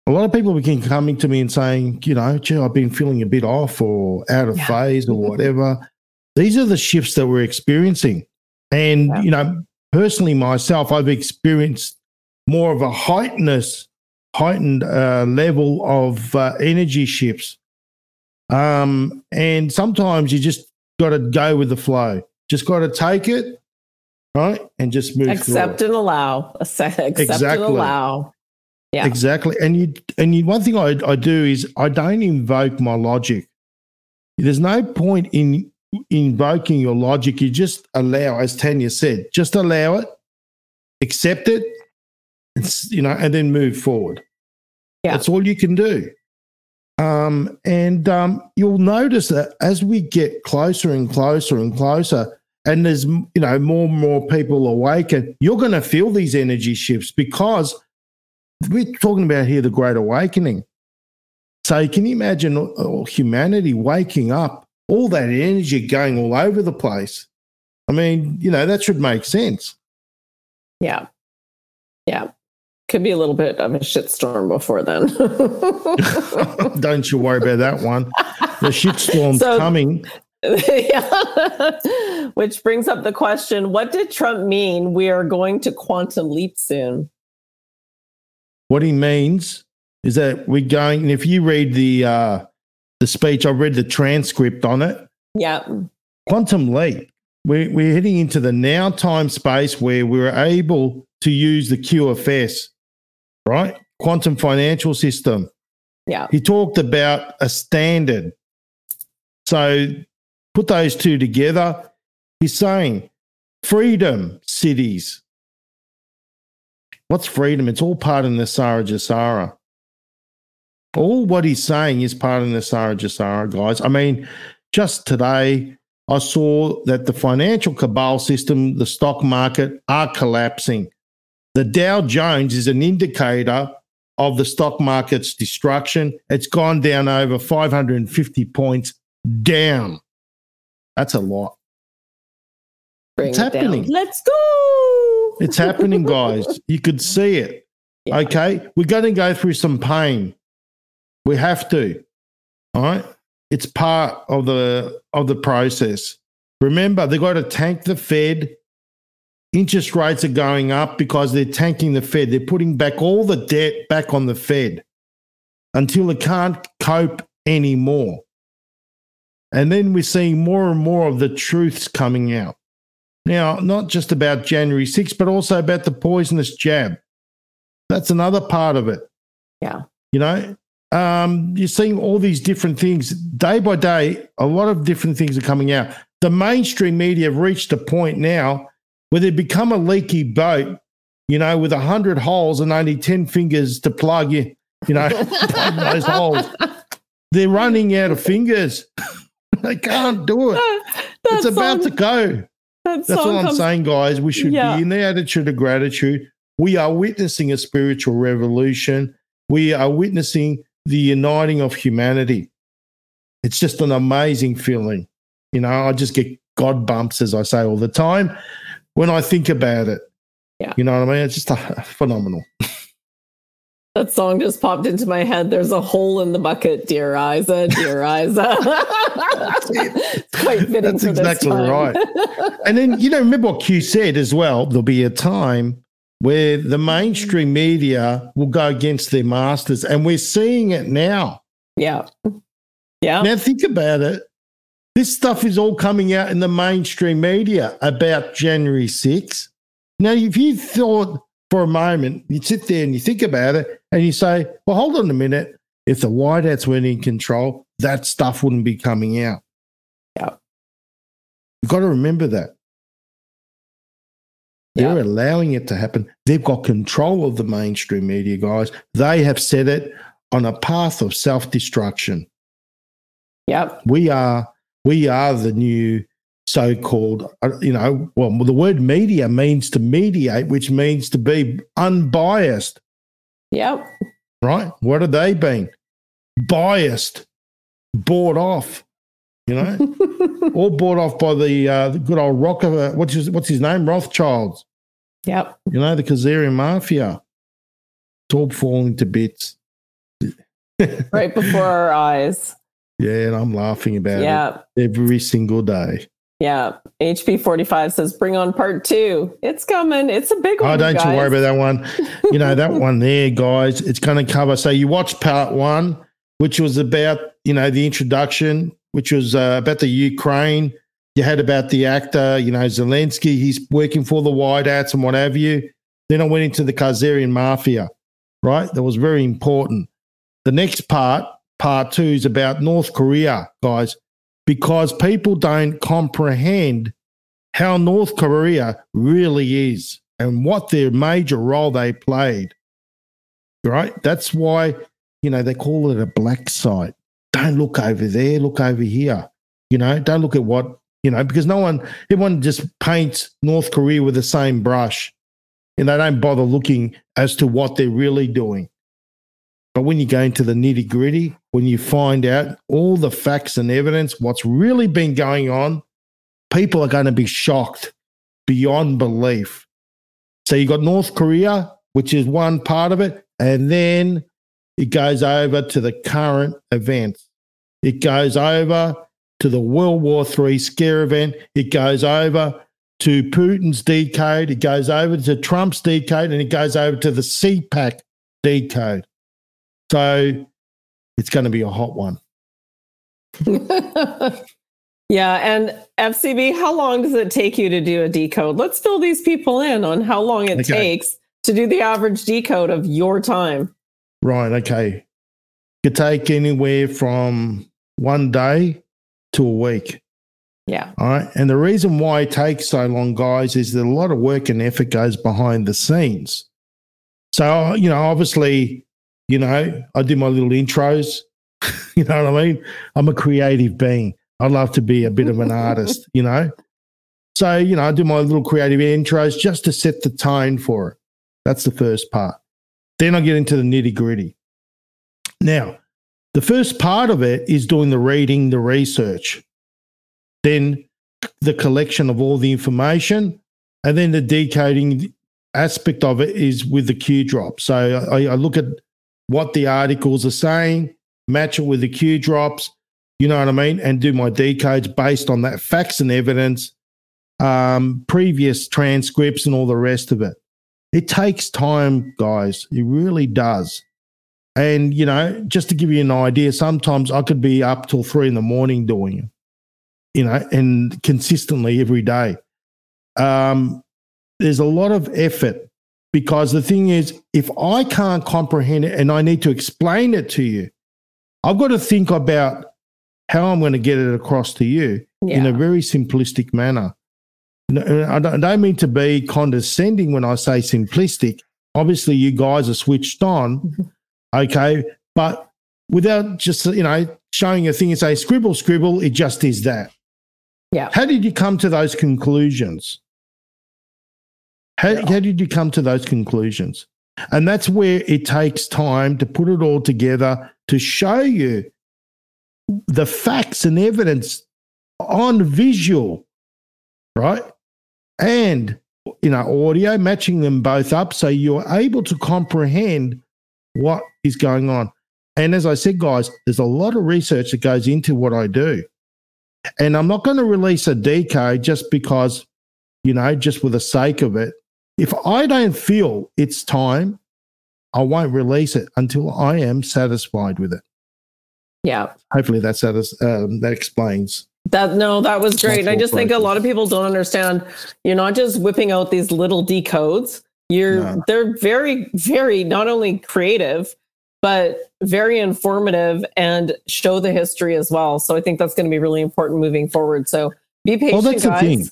A lot of people begin coming to me and saying, you know, gee, I've been feeling a bit off or out of yeah. phase or whatever. These are the shifts that we're experiencing. And, yeah. you know, personally, myself, I've experienced more of a heightened heightened uh, level of uh, energy shifts. Um, and sometimes you just got to go with the flow. Just got to take it, right, and just move. Accept and allow. (laughs) Accept exactly. and allow. Yeah, exactly. And you and you, one thing I, I do is I don't invoke my logic. There's no point in invoking your logic. You just allow, as Tanja said, just allow it, accept it, you know, and then move forward. Yeah. That's all you can do. Um, and um, you'll notice that as we get closer and closer and closer, and there's you know more and more people awaken, you're going to feel these energy shifts because we're talking about here the Great Awakening. So can you imagine uh, uh, humanity waking up, all that energy going all over the place? I mean, you know, that should make sense. Yeah. Yeah could be a little bit of a shitstorm before then. (laughs) Don't you worry about that one. The shitstorm's so, coming. (laughs) Yeah. Which brings up the question what did Trump mean we are going to quantum leap soon? What he means is that we're going, and if you read the uh, the speech, I read the transcript on it. Yeah. Quantum leap. We're, we're heading into the now time space where we're able to use the QFS right? Quantum financial system. Yeah. He talked about a standard. So put those two together. He's saying freedom cities. What's freedom? It's all part of NESARA GESARA. All what he's saying is part of NESARA GESARA, guys. I mean, just today, I saw that the financial cabal system, the stock market are collapsing. The Dow Jones is an indicator of the stock market's destruction. It's gone down over 550 points down. That's a lot. Bring it's it happening. Down. Let's go. It's happening, guys. (laughs) You could see it. Yeah. Okay. We're going to go through some pain. We have to. All right. It's part of the of the process. Remember, they've got to tank the Fed interest rates are going up because they're tanking the Fed. They're putting back all the debt back on the Fed. until it can't cope anymore. And then we're seeing more and more of the truths coming out. Now, not just about January 6th, but also about the poisonous jab. That's another part of it. Yeah. You know, um, you're seeing all these different things day by day. A lot of different things are coming out. The mainstream media have reached a point now where they've become a leaky boat, you know, with a hundred holes and only 10 fingers to plug in, you know, (laughs) plug those holes. They're running out of fingers. (laughs) they can't do it. (laughs) It's about to go. That That's what I'm comes- saying, guys. We should Yeah. be in the attitude of gratitude. We are witnessing a spiritual revolution. We are witnessing the uniting of humanity. It's just an amazing feeling. You know, I just get God bumps, as I say all the time, when I think about it. Yeah. You know what I mean? It's just uh, (laughs) phenomenal. That song just popped into my head. There's a hole in the bucket, dear Liza, dear Liza. it's quite fitting That's exactly right. And then, you know, remember what Q said as well there'll be a time where the mainstream media will go against their masters. And we're seeing it now. yeah. Yeah. Now, think about it. This stuff is all coming out in the mainstream media about January 6th. Now, if you thought for a moment, you sit there and you think about it and you say, well, hold on a minute. If the White Hats weren't in control, that stuff wouldn't be coming out. Yeah. You've got to remember that. They're Yeah. allowing it to happen. They've got control of the mainstream media, guys. They have set it on a path of self destruction Yep. we are we are the new so-called uh, you know well the word media means to mediate which means to be unbiased Yep. right what have they been? biased bought off you know (laughs) all bought off by the uh the good old rocker what's his what's his name rothschilds yep. you know the khazarian mafia it's all falling to bits Right before our eyes. (laughs) yeah and i'm laughing about Yeah. it every single day Yeah. HP 45 says, bring on part two. It's coming. It's a big one. Oh, don't you worry about that one. You know, that (laughs) one there, guys, it's going to cover. So you watched part one, which was about, you know, the introduction, which was uh, about the Ukraine. You had about the actor, you know, Zelensky. He's working for the White Whiteouts and what have you. Then I went into the Khazarian Mafia, right? That was very important. The next part, part two, is about North Korea, guys, because people don't comprehend how North Korea really is and what their major role they played. Right? That's why, you know, they call it a black site. Don't look over there, look over here. You know, don't look at what, you know, because no one, everyone just paints North Korea with the same brush and they don't bother looking as to what they're really doing. But when you go into the nitty gritty, when you find out all the facts and evidence, what's really been going on, people are going to be shocked beyond belief. So you got North Korea, which is one part of it, and then it goes over to the current events. It goes over to the World War III scare event. It goes over to Putin's decode. It goes over to Trump's decode, and it goes over to the CPAC decode. So it's going to be a hot one. (laughs) yeah. And FCB, how long does it take you to do a decode? Let's fill these people in on how long it Okay. takes to do the average decode of your time. Right. Okay. Could take anywhere from one day to a week. Yeah. All right. And the reason why it takes so long, guys, is that a lot of work and effort goes behind the scenes. So, you know, obviously, you know, I do my little intros. (laughs) you know what I mean? I'm a creative being. I love to be a bit of an (laughs) artist, you know? So, you know, I do my little creative intros just to set the tone for it. That's the first part. Then I get into the nitty gritty. Now, the first part of it is doing the reading, the research, then the collection of all the information, and then the decoding aspect of it is with the Q drop. So I, I look at what the articles are saying, match it with the Q drops, you know what I mean, and do my decodes based on that facts and evidence, um, previous transcripts, and all the rest of it. It takes time, guys. It really does. And, you know, just to give you an idea, sometimes I could be up till three in the morning doing it, you know, and consistently every day. Um, there's a lot of effort because the thing is, if I can't comprehend it and I need to explain it to you, I've got to think about how I'm going to get it across to you in a very simplistic manner. Uh, I don't, I don't mean to be condescending when I say simplistic. Obviously, you guys are switched on, (laughs) okay, but without just you know showing a thing and say scribble, scribble, it just is that. Yeah. How did you come to those conclusions? How, Yeah. how did you come to those conclusions? And that's where it takes time to put it all together to show you the facts and evidence on visual, right? And you know, audio, matching them both up so you're able to comprehend what is going on. And as I said, guys, there's a lot of research that goes into what I do. And I'm not going to release a decode just because, you know, just for the sake of it. If I don't feel it's time, I won't release it until I am satisfied with it. Yeah. Hopefully that satis- um, that explains. That no, that was great. I just think a lot of people don't understand. You're not just whipping out these little decodes. You're No. they're very, very not only creative, but very informative and show the history as well. So I think that's going to be really important moving forward. So be patient, that's the guys. thing.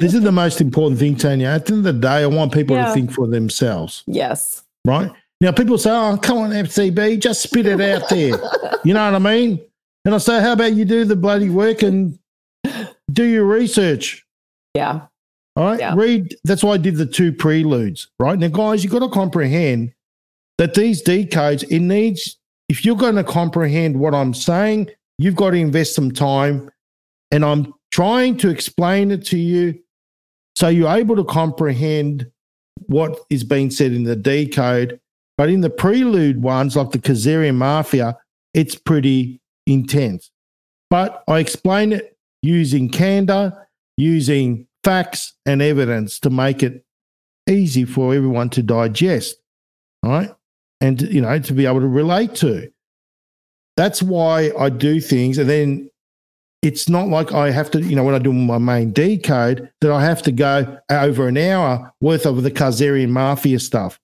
This is the most important thing, Tanja. At the end of the day, I want people Yeah. to think for themselves. yes. right? Now, people say, oh, come on, FCB, just spit it out there. you know what I mean? And I say, how about you do the bloody work and do your research? Yeah. All right. Yeah. Read. That's why I did the two preludes, right? Now, guys, you've got to comprehend that these decodes, it needs, if you're going to comprehend what I'm saying, you've got to invest some time. And I'm trying to explain it to you so you're able to comprehend what is being said in the decode. But in the prelude ones, like the Khazarian Mafia, it's pretty intense. But I explain it using candor, using facts and evidence to make it easy for everyone to digest, right? And, you know, to be able to relate to. That's why I do things. And then it's not like I have to, you know, when I do my main decode, that I have to go over an hour worth of the Khazarian Mafia stuff.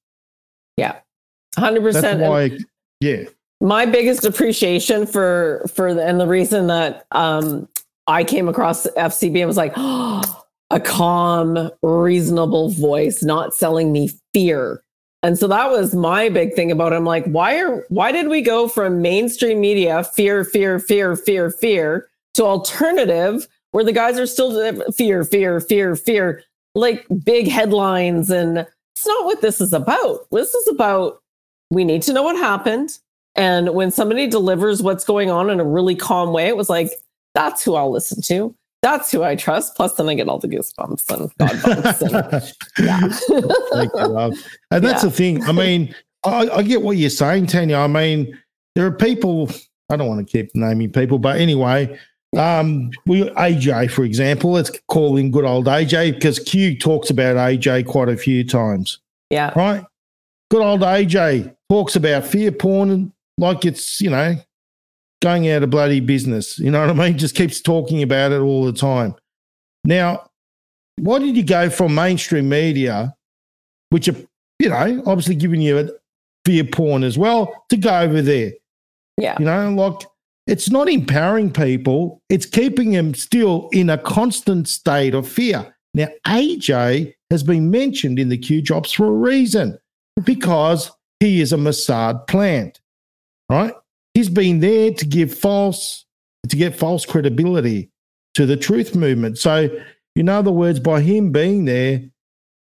Yeah. 100%. That's why, yeah. my biggest appreciation for for the, and the reason that um I came across FCB and was like (gasps) a calm, reasonable voice, not selling me fear. And so that was my big thing about it. I'm like, why are why did we go from mainstream media fear, fear, fear, fear, fear to alternative where the guys are still fear, fear, fear, fear, like big headlines and it's not what this is about. This is about we need to know what happened. And when somebody delivers what's going on in a really calm way, it was like, that's who I'll listen to. That's who I trust. Plus, then I get all the goosebumps and (laughs) God bumps. And, yeah. Thank you, love. And that's Yeah. the thing. I mean, I, I get what you're saying, Tanja. I mean, there are people. I don't want to keep naming people, but anyway, um, we AJ, for example. Let's call him good old AJ because Q talks about AJ quite a few times, yeah. right? Good old AJ talks about fear porn and like it's you know going out of bloody business. You know what I mean? Just keeps talking about it all the time. Now, why did you go from mainstream media, which are, you know, obviously giving you a fear porn as well, to go over there? Yeah. You know, like it's not empowering people, it's keeping them still in a constant state of fear. Now, AJ has been mentioned in the Q drops for a reason because he is a Mossad plant, right? He's been there to give false, to get false credibility to the truth movement. So, in other words, by him being there,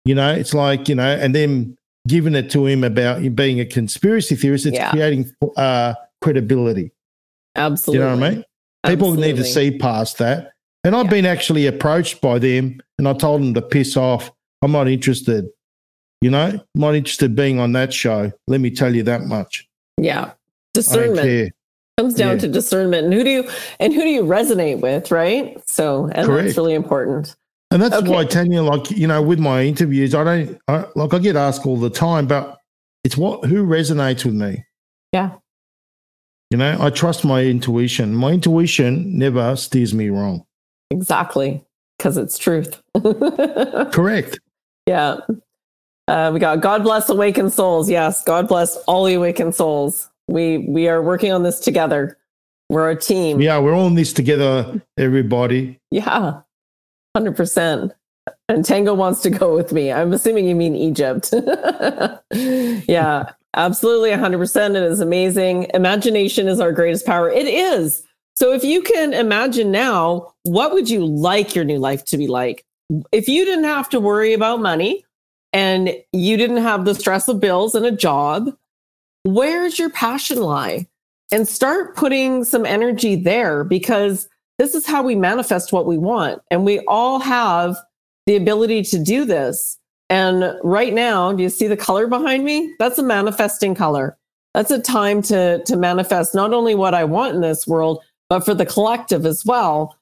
you know, it's like, you know, and then giving it to him about being a conspiracy theorist, it's Yeah. creating uh, credibility. Absolutely. You know what I mean? People need to see past that. And I've Yeah. been actually approached by them and I told them to piss off. I'm not interested. You know, I'm not interested being on that show. Let me tell you that much. Yeah. Discernment comes down Yeah. to discernment. And who do you and who do you resonate with, right? So and Correct. that's really important. And that's Okay. why Tanja, like, you know, with my interviews, I don't I, like I get asked all the time, but it's what who resonates with me. Yeah. You know, I trust my intuition. My intuition never steers me wrong. Exactly. Because it's truth. (laughs) Correct. Yeah. Uh, we got God bless awakened souls. Yes, God bless all the awakened souls. We we are working on this together. We're a team. Yeah, we're all in this together, everybody. Yeah, hundred percent. And Tango wants to go with me. I'm assuming you mean Egypt. (laughs) yeah, absolutely, hundred percent. It is amazing. Imagination is our greatest power. It is. So if you can imagine now, what would you like your new life to be like? If you didn't have to worry about money, and you didn't have the stress of bills and a job, where's your passion lie? And start putting some energy there because this is how we manifest what we want. And we all have the ability to do this. And right now, do you see the color behind me? That's a manifesting color. That's a time to, to manifest not only what I want in this world, but for the collective as well,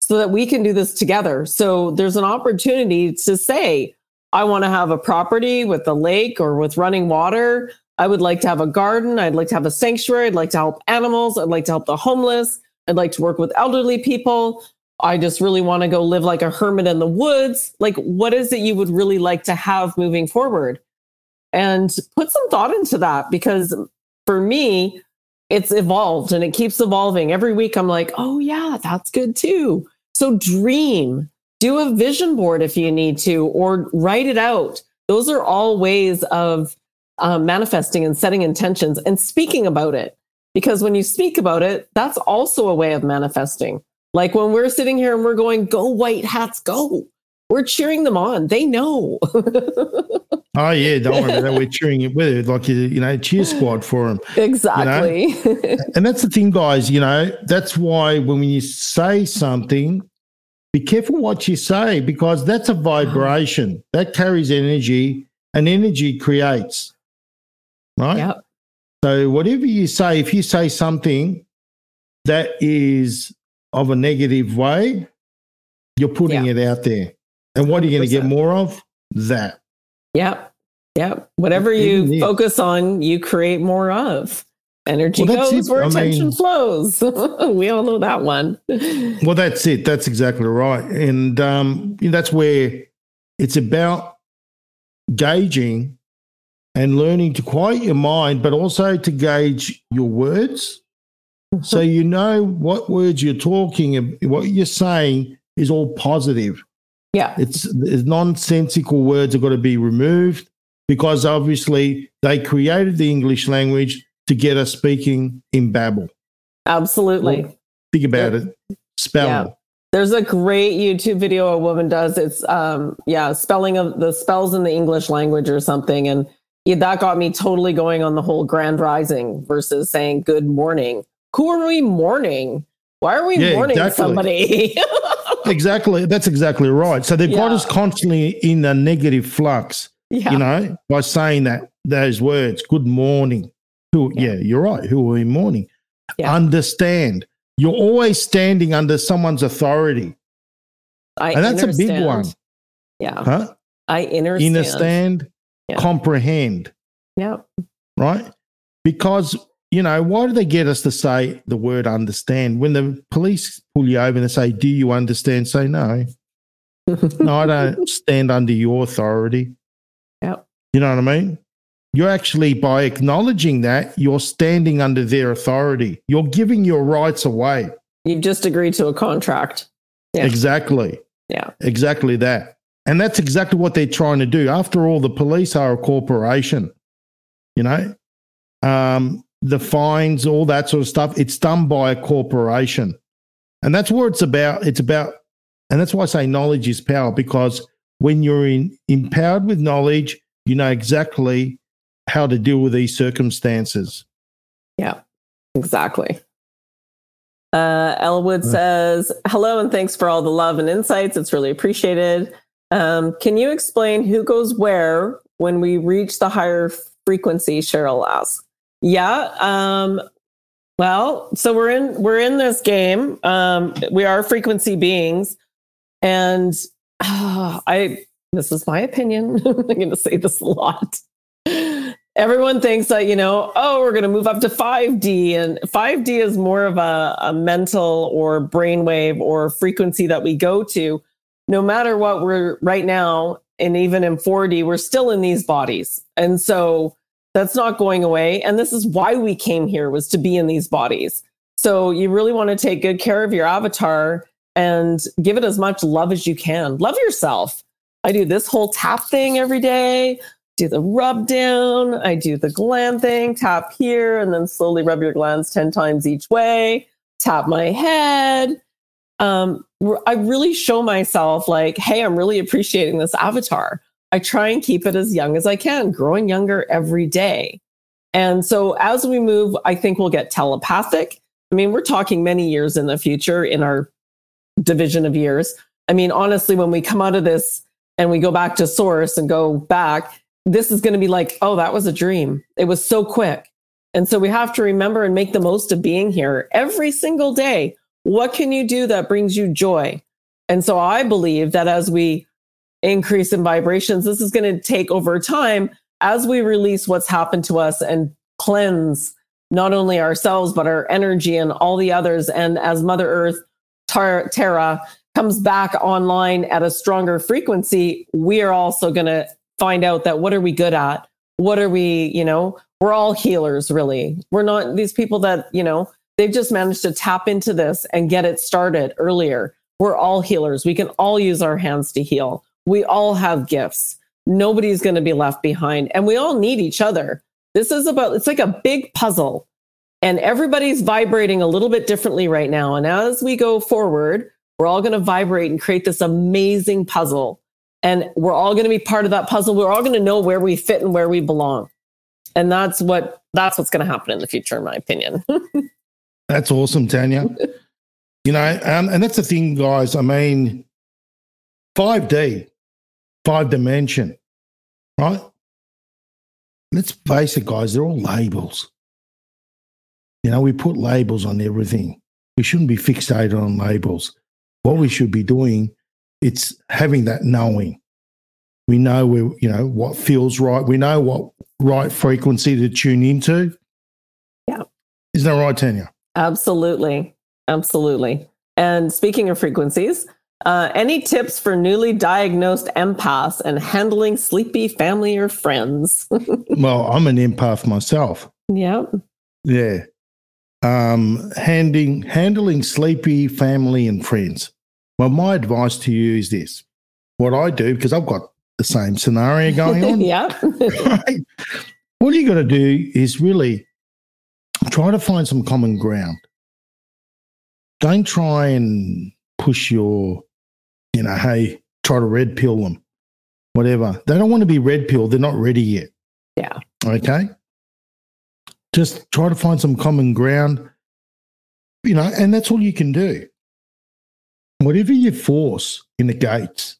so that we can do this together. So there's an opportunity to say, I want to have a property with a lake or with running water. I would like to have a garden. I'd like to have a sanctuary. I'd like to help animals. I'd like to help the homeless. I'd like to work with elderly people. I just really want to go live like a hermit in the woods. Like, what is it you would really like to have moving forward? And put some thought into that because for me, it's evolved and it keeps evolving. Every week, I'm like, oh, yeah, that's good too. So dream, do a vision board if you need to, or write it out. Those are all ways of um, manifesting and setting intentions and speaking about it. Because when you speak about it, that's also a way of manifesting. Like when we're sitting here and we're going, go white hats, go. We're cheering them on. They know. (laughs) oh yeah, don't worry about that. We're cheering it with it, like you know, cheer squad for them. Exactly. You know? (laughs) and that's the thing, guys. You know, that's why when you say something, be careful what you say because that's a vibration that carries energy and energy creates. Right? Yep. So, whatever you say, if you say something that is of a negative way, you're putting it out there. And what are you going to get more of? That. Yep. Yep. Whatever you focus on, you create more of. Energy well, goes it. where I attention mean, flows. (laughs) we all know that one. (laughs) well, that's it. That's exactly right. And um, that's where it's about gauging and learning to quiet your mind, but also to gauge your words. So you know what words you're talking, what you're saying is all positive. Yeah. It's, it's nonsensical words have got to be removed because obviously they created the English language to get us speaking in Babel. Absolutely. Well, think about it. Spell. Yeah. There's a great YouTube video a woman does. It's um yeah, spelling of the spells in the English language or something. And yeah, that got me totally going on the whole grand rising versus saying good morning. Who are we mourning? Why are we yeah, mourning exactly. somebody? (laughs) exactly. That's exactly right. So they've yeah. got us constantly in a negative flux, yeah. you know, by saying that those words, good morning. Who, yeah. yeah, you're right. Who are we mourning? Understand. You're always standing under someone's authority. I and that's understand. a big one. Yeah. Huh? I understand. Understand, yeah. comprehend. Yep. Right? Because, you know, why do they get us to say the word understand? When the police pull you over and they say, Do you understand? Say no. (laughs) no, I don't stand under your authority. Yep. You know what I mean? You're actually, by acknowledging that, you're standing under their authority. You're giving your rights away. You've just agreed to a contract. Yeah. Exactly. Yeah. Exactly that. And that's exactly what they're trying to do. After all, the police are a corporation, you know, um, the fines, all that sort of stuff. It's done by a corporation. And that's what it's about. It's about, and that's why I say knowledge is power, because when you're in, empowered with knowledge, you know exactly how to deal with these circumstances. Yeah, exactly. Uh, Elwood says, Hello and thanks for all the love and insights. It's really appreciated. Um, can you explain who goes where when we reach the higher frequency? Cheryl asks. Yeah. Um, well, so we're in we're in this game. Um, we are frequency beings, and (sighs) I this is my opinion. (laughs) I'm going to say this a lot. everyone thinks that you know oh we're going to move up to 5d and 5d is more of a, a mental or brainwave or frequency that we go to no matter what we're right now and even in 4d we're still in these bodies and so that's not going away. And this is why we came here was to be in these bodies. So you really want to take good care of your avatar and give it as much love as you can. Love yourself. I do this whole tap thing every day. Do the rub down. I do the gland thing, tap here, and then slowly rub your glands 10 times each way, tap my head. Um, I really show myself like, hey, I'm really appreciating this avatar. I try and keep it as young as I can, growing younger every day. And so as we move, I think we'll get telepathic. I mean, we're talking many years in the future in our division of years. I mean, honestly, when we come out of this and we go back to source and go back, this is going to be like, oh, that was a dream. It was so quick. And so we have to remember and make the most of being here every single day. What can you do that brings you joy? And so I believe that as we increase in vibrations, this is going to take over time as we release what's happened to us and cleanse not only ourselves, but our energy and all the others. And as Mother Earth, Tar- Terra comes back online at a stronger frequency, we are also going to find out that what are we good at? What are we, you know, we're all healers, really. We're not these people that, you know, they've just managed to tap into this and get it started earlier. We're all healers. We can all use our hands to heal. We all have gifts. Nobody's going to be left behind. And we all need each other. This is about, it's like a big puzzle. And everybody's vibrating a little bit differently right now. And as we go forward, we're all going to vibrate and create this amazing puzzle and we're all going to be part of that puzzle we're all going to know where we fit and where we belong and that's what that's what's going to happen in the future in my opinion (laughs) that's awesome tanja (laughs) you know um, and that's the thing guys i mean 5d five dimension right let's face it guys they're all labels you know we put labels on everything we shouldn't be fixated on labels what we should be doing it's having that knowing. We know we, you know, what feels right. We know what right frequency to tune into. Yeah. Isn't that right, Tanja? Absolutely. Absolutely. And speaking of frequencies, uh, any tips for newly diagnosed empaths and handling sleepy family or friends? (laughs) well, I'm an empath myself. Yep. Yeah. Um, handing handling sleepy family and friends. Well, my advice to you is this what I do, because I've got the same scenario going (laughs) on. yeah. right? What you got to do is really try to find some common ground. Don't try and push your, you know, hey, try to red pill them, whatever. They don't want to be red pill. They're not ready yet. Yeah. Okay. Just try to find some common ground, you know, and that's all you can do whatever you force in the gates.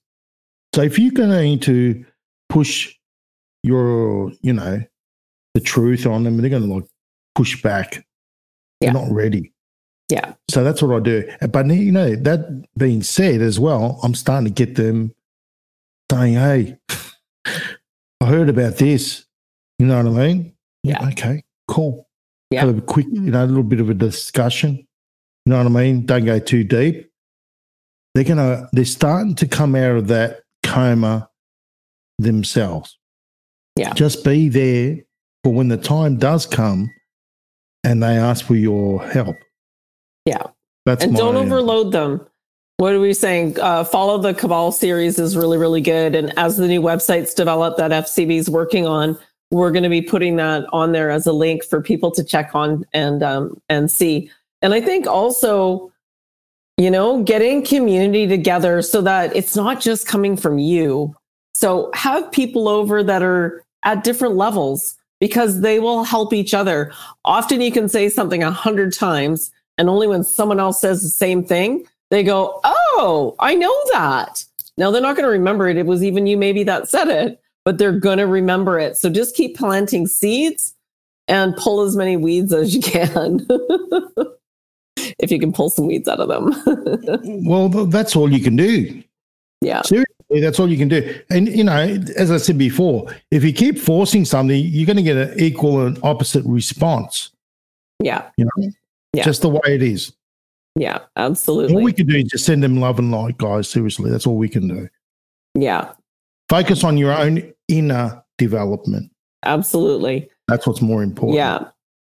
So if you're going to push your, you know, the truth on them, they're going to like push back. Yeah. They're not ready. Yeah. So that's what I do. But you know, that being said as well, I'm starting to get them saying, "Hey, I heard about this." You know what I mean? Yeah. Okay. Cool. Yeah. Have a quick, you know, a little bit of a discussion. You know what I mean? Don't go too deep they're gonna they're starting to come out of that coma themselves. Yeah. Just be there for when the time does come and they ask for your help. Yeah. That's and don't overload them. What are we saying? Uh, Fall of the Cabal series is really, really good. And as the new websites develop that FCB is working on, we're going to be putting that on there as a link for people to check on and um, and see. And I think also you know, getting community together so that it's not just coming from you. So have people over that are at different levels because they will help each other. Often you can say something a hundred times, and only when someone else says the same thing, they go, Oh, I know that. Now they're not going to remember it. It was even you maybe that said it, but they're going to remember it. So just keep planting seeds and pull as many weeds as you can. (laughs) if you can pull some weeds out of them. (laughs) well, that's all you can do. Yeah. Seriously. That's all you can do. And, you know, as I said before, if you keep forcing something, you're going to get an equal and opposite response. Yeah. You know, Yeah. just the way it is. Yeah, absolutely. All we can do is just send them love and light, guys. Seriously, that's all we can do. yeah, Focus on your own inner development. absolutely. That's what's more important. Yeah,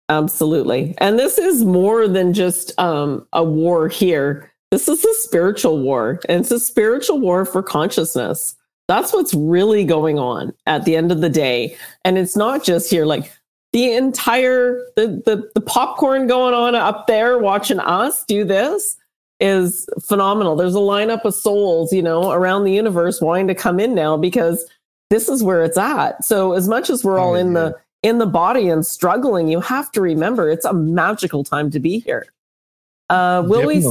absolutely. And this is more than just um, a war here. This is a spiritual war, and it's a spiritual war for consciousness. That's what's really going on at the end of the day. And it's not just here, like the entire the the, the popcorn going on up there watching us do this is phenomenal. There's a lineup of souls, you know, around the universe wanting to come in now because this is where it's at. So as much as we're all in yeah. the in the body and struggling, you have to remember it's a magical time to be here. Uh, will we?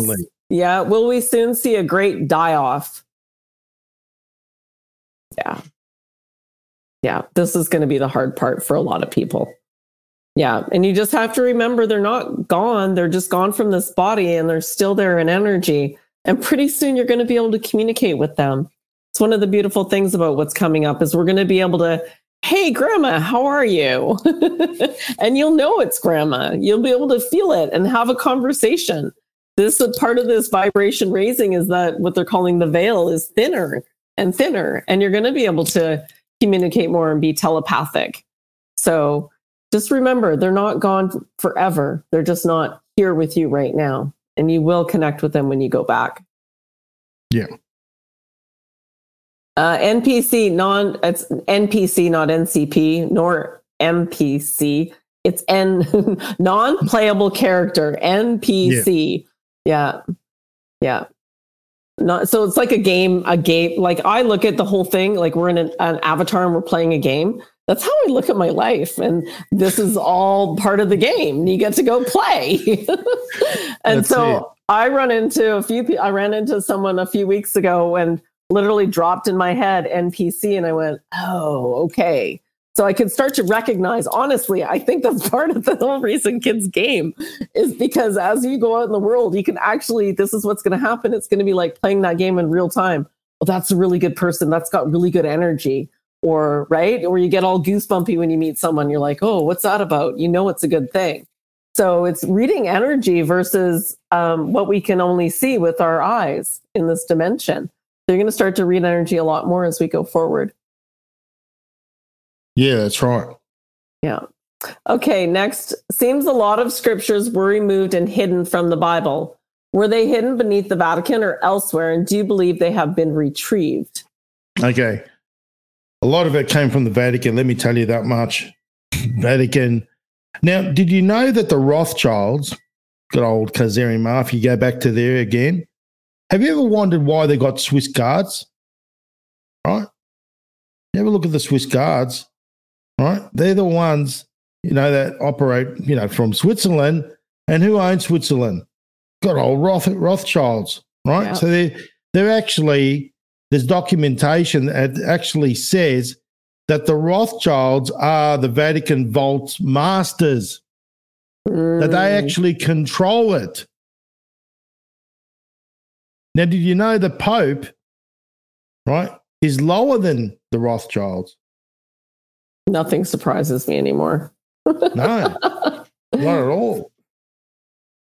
Yeah, will we soon see a great die off? Yeah. Yeah, this is going to be the hard part for a lot of people. Yeah, and you just have to remember they're not gone, they're just gone from this body and they're still there in energy. And pretty soon you're going to be able to communicate with them. It's one of the beautiful things about what's coming up is we're going to be able to Hey grandma, how are you? (laughs) and you'll know it's grandma. You'll be able to feel it and have a conversation this part of this vibration raising is that what they're calling the veil is thinner and thinner and you're going to be able to communicate more and be telepathic so just remember they're not gone forever they're just not here with you right now and you will connect with them when you go back Yeah. uh, npc non it's npc not ncp nor mpc it's n (laughs) non-playable character npc yeah. Yeah. Not so it's like a game, a game. Like I look at the whole thing, like we're in an, an avatar and we're playing a game. That's how I look at my life. And this is all part of the game. You get to go play. (laughs) and That's so it. I run into a few people. I ran into someone a few weeks ago and literally dropped in my head NPC. And I went, oh, okay. So I could start to recognize, honestly, I think that's (laughs) part of the whole reason kids game is because as you go out in the world, you can actually, this is what's going to happen. It's going to be like playing that game in real time. Well, that's a really good person. That's got really good energy. Or, right? Or you get all goosebumpy when you meet someone. You're like, oh, what's that about? You know, it's a good thing. So it's reading energy versus um, what we can only see with our eyes in this dimension. So you're going to start to read energy a lot more as we go forward. Yeah, that's right. Yeah. Okay, next. Seems a lot of scriptures were removed and hidden from the Bible. Were they hidden beneath the Vatican or elsewhere? And do you believe they have been retrieved? Okay. A lot of it came from the Vatican, let me tell you that much. (laughs) Vatican. Now, did you know that the Rothschilds, good old Khazarian mafia, go back to there again? Have you ever wondered why they got Swiss guards? Right? You ever look at the Swiss guards? Right? They're the ones, you know, that operate, you know, from Switzerland. And who owns Switzerland? Good old Roth, Rothschilds, right? Yeah. So they they're actually there's documentation that actually says that the Rothschilds are the Vatican vault's masters, that they Mm, actually control it. Now, did you know the Pope, right, is lower than the Rothschilds? nothing surprises me anymore. No, (laughs) not at all.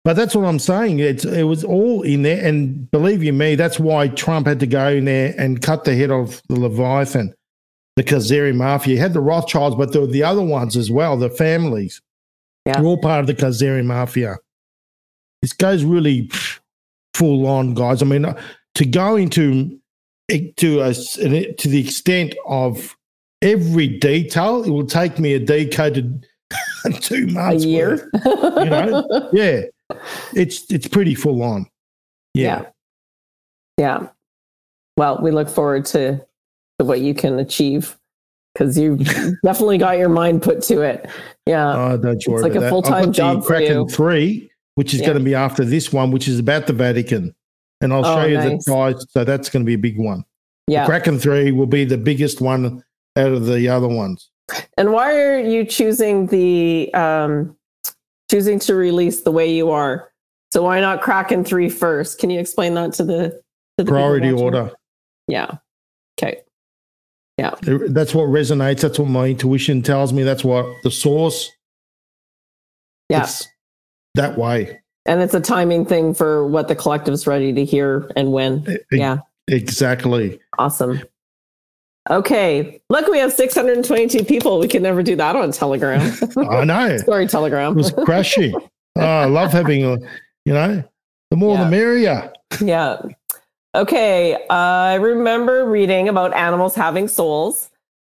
But that's what I'm saying. It's it was all in there, and believe you me, that's why Trump had to go in there and cut the head of the Leviathan, the Khazari mafia. He had the Rothschilds, but there were the other ones as well, the families. Yeah. They're all part of the Khazari mafia. This goes really full on, guys. I mean, uh, to go into it to a, s- to the extent of every detail, it will take me a decoded (laughs) two months. A year? worth. know? (laughs) Yeah, it's it's pretty full on. Yeah, yeah. Yeah. Well, we look forward to, to what you can achieve because you (laughs) definitely got your mind put to it. Yeah. Oh, don't you worry like about a I've got job Kraken three, which is Yeah. going to be after this one, which is about the Vatican, and I'll Oh, show you nice. the size. So that's going to be a big one. yeah. The Kraken three will be the biggest one out of the other ones. And why are you choosing the um, choosing to release the way you are? So why not Kraken three first? Can you explain that to the to the Priority order. Yeah. Okay. Yeah. That's what resonates. That's what my intuition tells me. That's what the source. Yeah. That way. And it's a timing thing for what the collective's ready to hear and when. E- Yeah. Exactly. Awesome. Okay. Look, we have 622 people. We can never do that on Telegram. I know. (laughs) Sorry, It Telegram. was crashing. oh, I love having you know, the more Yeah. the merrier. yeah. Okay. I remember reading about animals having souls.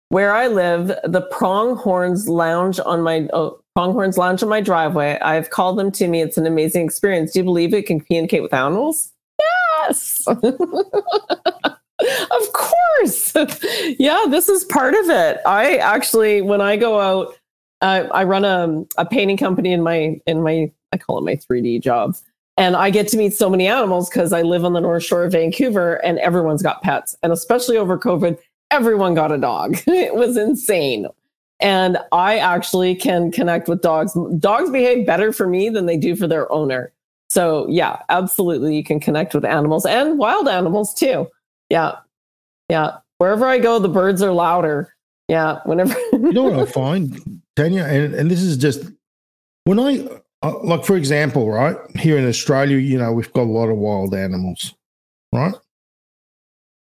Where I live, the pronghorns lounge on my oh, pronghorns lounge on my driveway. I've called them to me. It's an amazing experience. Do you believe it can communicate with animals? Yes. (laughs) of course. (laughs) yeah, this is part of it. I actually, when I go out, I, I run a, a painting company in my in my I call it my 3D job. And I get to meet so many animals because I live on the North Shore of Vancouver and everyone's got pets. And especially over COVID, everyone got a dog. (laughs) it was insane. And I actually can connect with dogs. Dogs behave better for me than they do for their owner. So, yeah, absolutely. You can connect with animals and wild animals too. Yeah. Yeah. Wherever I go, the birds are louder. Yeah. Whenever. (laughs) You know what I find, Tanja, and, and this is just when I uh, like, for example, right here in Australia, you know, we've got a lot of wild animals, right?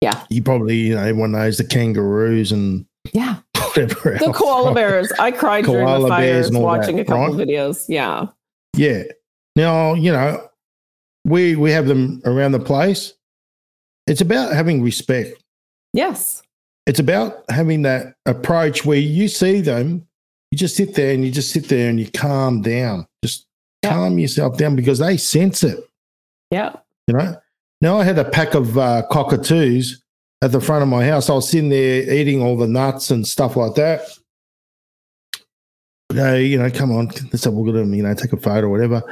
Yeah. You probably, you know, everyone knows the kangaroos and yeah. (laughs) whatever The else, koala right? bears. I cried during Koala the bears fires watching that, a couple right? videos. Yeah. Yeah. Now, you know, we we have them around the place. It's about having respect. Yes. It's about having that approach where you see them, you just sit there and you just sit there and you calm down. Just Yeah. calm yourself down because they sense it. Yeah. You know. Now I had a pack of uh, cockatoos at the front of my house. I was sitting there eating all the nuts and stuff like that. Go, you know, come on, let's have a look at them. You know, take a photo or whatever.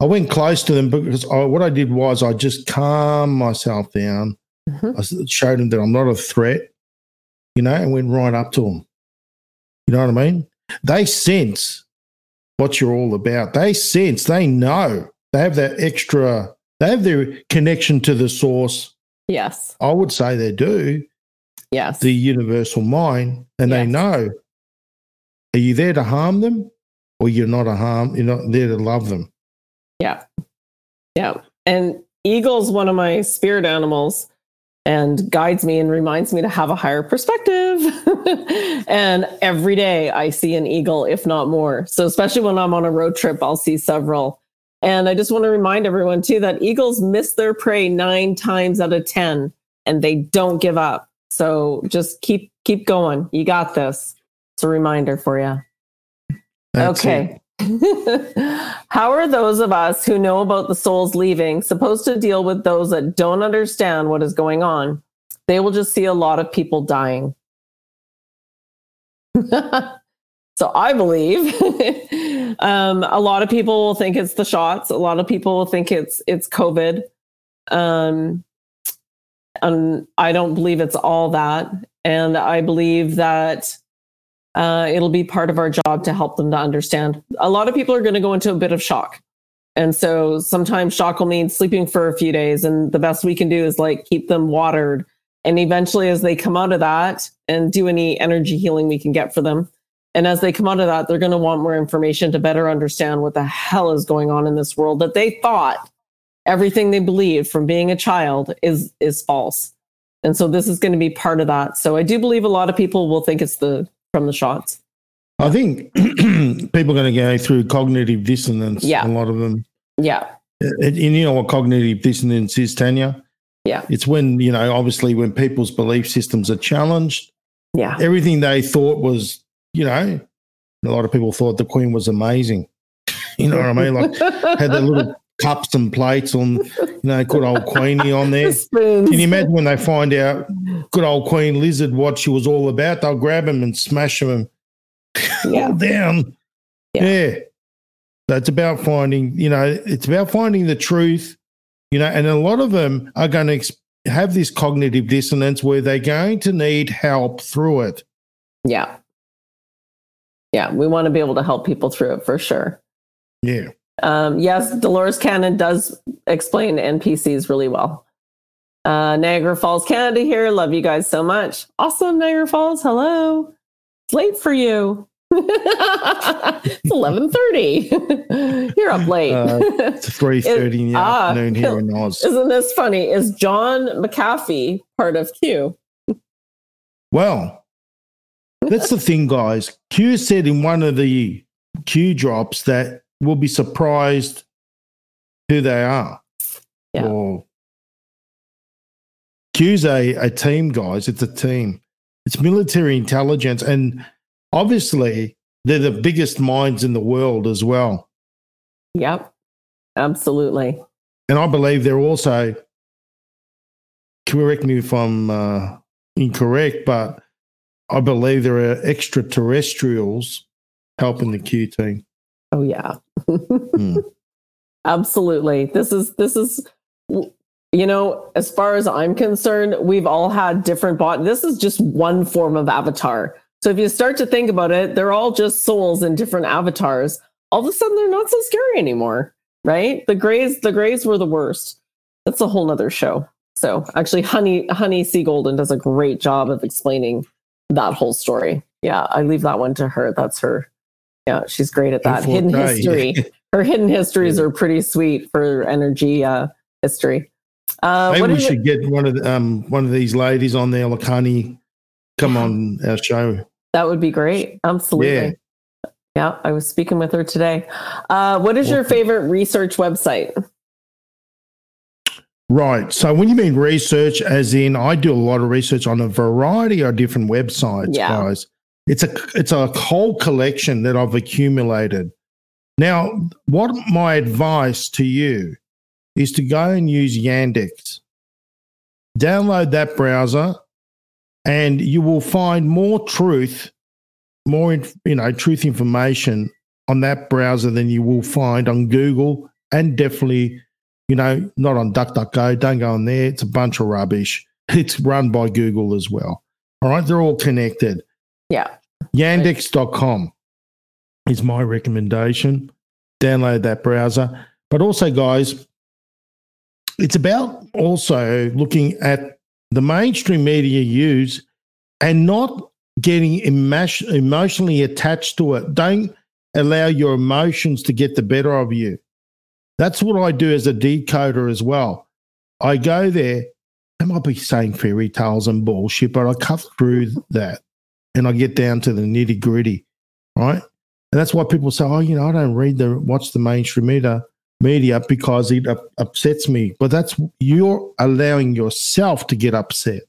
I went close to them because I, what I did was I just calmed myself down. Mhm. I showed them that I'm not a threat, you know, and went right up to them. You know what I mean? They sense what you're all about. They sense, they know, they have that extra, they have their connection to the source. Yes. I would say they do, Yes. the universal mind, and they know. Are you there to harm them or you're not a harm? You're not there to love them. Yeah. Yeah. And eagle's one of my spirit animals and guides me and reminds me to have a higher perspective. (laughs) and every day I see an eagle, if not more. So, especially when I'm on a road trip, I'll see several. And I just want to remind everyone too that eagles miss their prey nine times out of 10 and they don't give up. So just keep keep going. You got this. It's a reminder for you. That's it. (laughs) How are those of us who know about the souls leaving supposed to deal with those that don't understand what is going on? They will just see a lot of people dying. (laughs) so I believe (laughs) um, a lot of people will think it's the shots. A lot of people will think it's it's COVID. Um, and I don't believe it's all that. And I believe that uh, it'll be part of our job to help them to understand. A lot of people are going to go into a bit of shock. And so sometimes shock will mean sleeping for a few days. And the best we can do is like keep them watered. And eventually, as they come out of that and do any energy healing we can get for them. And as they come out of that, they're going to want more information to better understand what the hell is going on in this world that they thought everything they believed from being a child is is false. And so this is going to be part of that. So I do believe a lot of people will think it's the from the shots. I think (clears throat) people are going to go through cognitive dissonance. Yeah. A lot of them. Yeah. And you know what cognitive dissonance is, Tanja? Yeah. It's when, you know, obviously when people's belief systems are challenged, Yeah. everything they thought was, you know, a lot of people thought the Queen was amazing. (laughs) You know what I mean? Like had their little (laughs) cups and plates on, you know, good old Queenie on there. Can you imagine when they find out good old Queen Lizard what she was all about? They'll grab him and smash him Yeah. all down. Yeah. Yeah. So it's about finding, you know, it's about finding the truth, you know, and a lot of them are going to ex- have this cognitive dissonance where they're going to need help through it. Yeah. Yeah. We want to be able to help people through it for sure. Yeah. Um, yes, Dolores Cannon does explain NPCs really well. Uh, Niagara Falls, Canada here. Love you guys so much. Awesome, Niagara Falls. Hello. It's late for you. (laughs) it's eleven thirty. (laughs) You're up late. Uh, it's (laughs) three thirty in the ah, afternoon here in Oz. Isn't this funny? Is John McAfee part of Q? Well, that's the thing, guys. Q said in one of the Q drops that we'll be surprised who they are. Yeah. Or Q's a, a team, guys. It's a team. It's military intelligence. And obviously, they're the biggest minds in the world as well. Yep. Absolutely. And I believe they're also, correct me if I'm uh, incorrect, but I believe there are extraterrestrials helping the Q team. Oh yeah. Hmm. Absolutely. This is this is you know, as far as I'm concerned, we've all had different bot. This is just one form of avatar. So if you start to think about it, they're all just souls in different avatars. All of a sudden they're not so scary anymore, right? The grays, the grays were the worst. That's a whole nother show. So actually Honey Honey C. Golden does a great job of explaining that whole story. Yeah, I leave that one to her. That's her. Yeah, she's great at that. Hidden history. (laughs) Her hidden histories are pretty sweet for energy uh, history. Uh, Maybe what we it- should get one of the, um one of these ladies on there, Lakani, come on our show. That would be great. Absolutely. Yeah. I was speaking with her today. Uh, what is your favorite research website? Right. So when you mean research, as in I do a lot of research on a variety of different websites, Yeah. guys. It's a it's a whole collection that I've accumulated. Now, what my advice to you is to go and use Yandex. Download that browser, and you will find more truth, more you know, truth information on that browser than you will find on Google and definitely you know, not on DuckDuckGo. Don't go on there. It's a bunch of rubbish. (laughs) It's run by Google as well. All right. They're all connected. Yeah. Yandex.com is my recommendation. Download that browser. But also, guys, it's about also looking at the mainstream media use and not getting emotion- emotionally attached to it. Don't allow your emotions to get the better of you. That's what I do as a decoder as well. I go there, I might be saying fairy tales and bullshit, but I cut through that and I get down to the nitty gritty, right? And that's why people say, "Oh, you know, I don't read the watch the mainstream media media because it up, upsets me." But that's you're allowing yourself to get upset.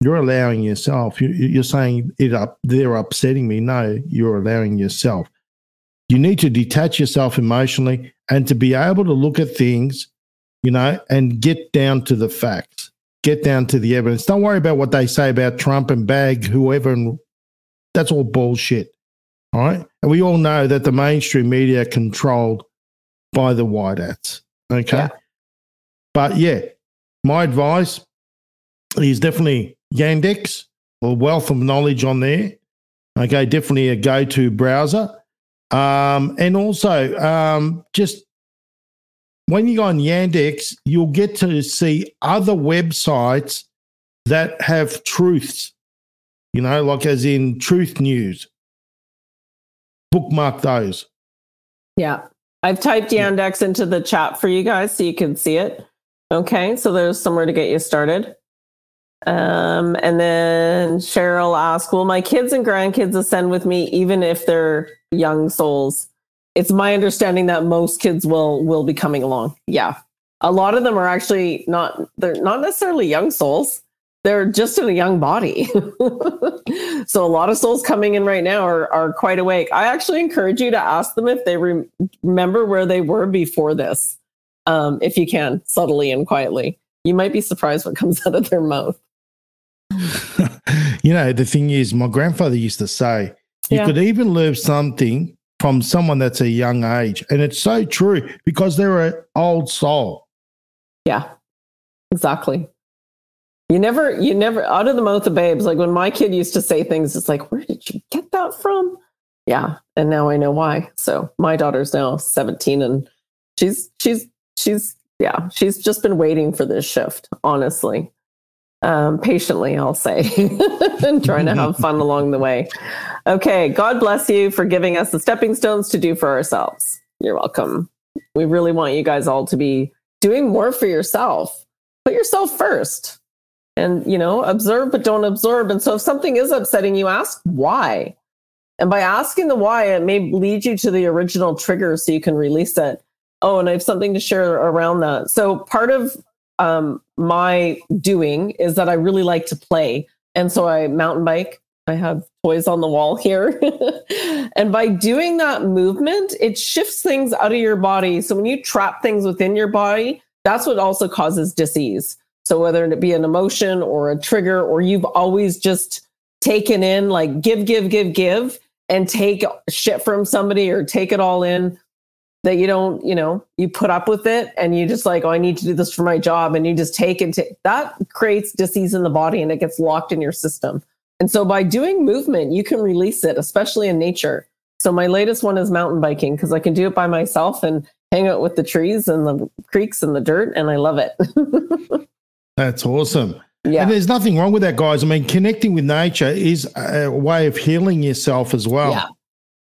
You're allowing yourself. You, you're saying it up. They're upsetting me. No, you're allowing yourself. You need to detach yourself emotionally and to be able to look at things, you know, and get down to the facts, get down to the evidence. Don't worry about what they say about Trump and Bag, whoever, and that's all bullshit. All right. And we all know that the mainstream media are controlled by the white hats. Okay. Yeah. But yeah, my advice is definitely Yandex, a wealth of knowledge on there. Okay. Definitely a go to browser. Um, and also, um, just when you go on Yandex, you'll get to see other websites that have truths, you know, like as in truth news. Bookmark those. Yeah. I've typed Yandex into the chat for you guys so you can see it. Okay. So there's somewhere to get you started. Um, and then Cheryl asked, Will my kids and grandkids ascend with me even if they're young souls? It's my understanding that most kids will will be coming along. Yeah. A lot of them are actually not they're not necessarily young souls. They're just in a young body. (laughs) so a lot of souls coming in right now are are quite awake. I actually encourage you to ask them if they re- remember where they were before this. Um, if you can, subtly and quietly. You might be surprised what comes (laughs) out of their mouth. (laughs) you know, the thing is, my grandfather used to say, you Yeah. could even learn something from someone that's a young age. And it's so true because they're an old soul. Yeah, exactly. You never, you never, out of the mouth of babes. Like when my kid used to say things, it's like, where did you get that from? Yeah, and now I know why. So my daughter's now seventeen, and she's she's she's Yeah, she's just been waiting for this shift, honestly. Um, patiently, I'll say, (laughs) and trying to have (laughs) fun along the way. Okay, God bless you for giving us the stepping stones to do for ourselves. You're welcome. We really want you guys all to be doing more for yourself. Put yourself first and, you know, observe, but don't absorb. And so if something is upsetting you, ask why. And by asking the why, it may lead you to the original trigger so you can release it. Oh, and I have something to share around that. So part of um, my doing is that I really like to play. And so I mountain bike. I have toys on the wall here. (laughs) and by doing that movement, it shifts things out of your body. So when you trap things within your body, that's what also causes disease. So whether it be an emotion or a trigger, or you've always just taken in like give, give, give, give, and take shit from somebody or take it all in that you don't, you know, you put up with it and you just like, oh, I need to do this for my job. And you just take it. To, that creates disease in the body and it gets locked in your system. And so by doing movement, you can release it, especially in nature. So my latest one is mountain biking because I can do it by myself and hang out with the trees and the creeks and the dirt. And I love it. (laughs) That's awesome. Yeah. And there's nothing wrong with that, guys. I mean, connecting with nature is a way of healing yourself as well. Yeah.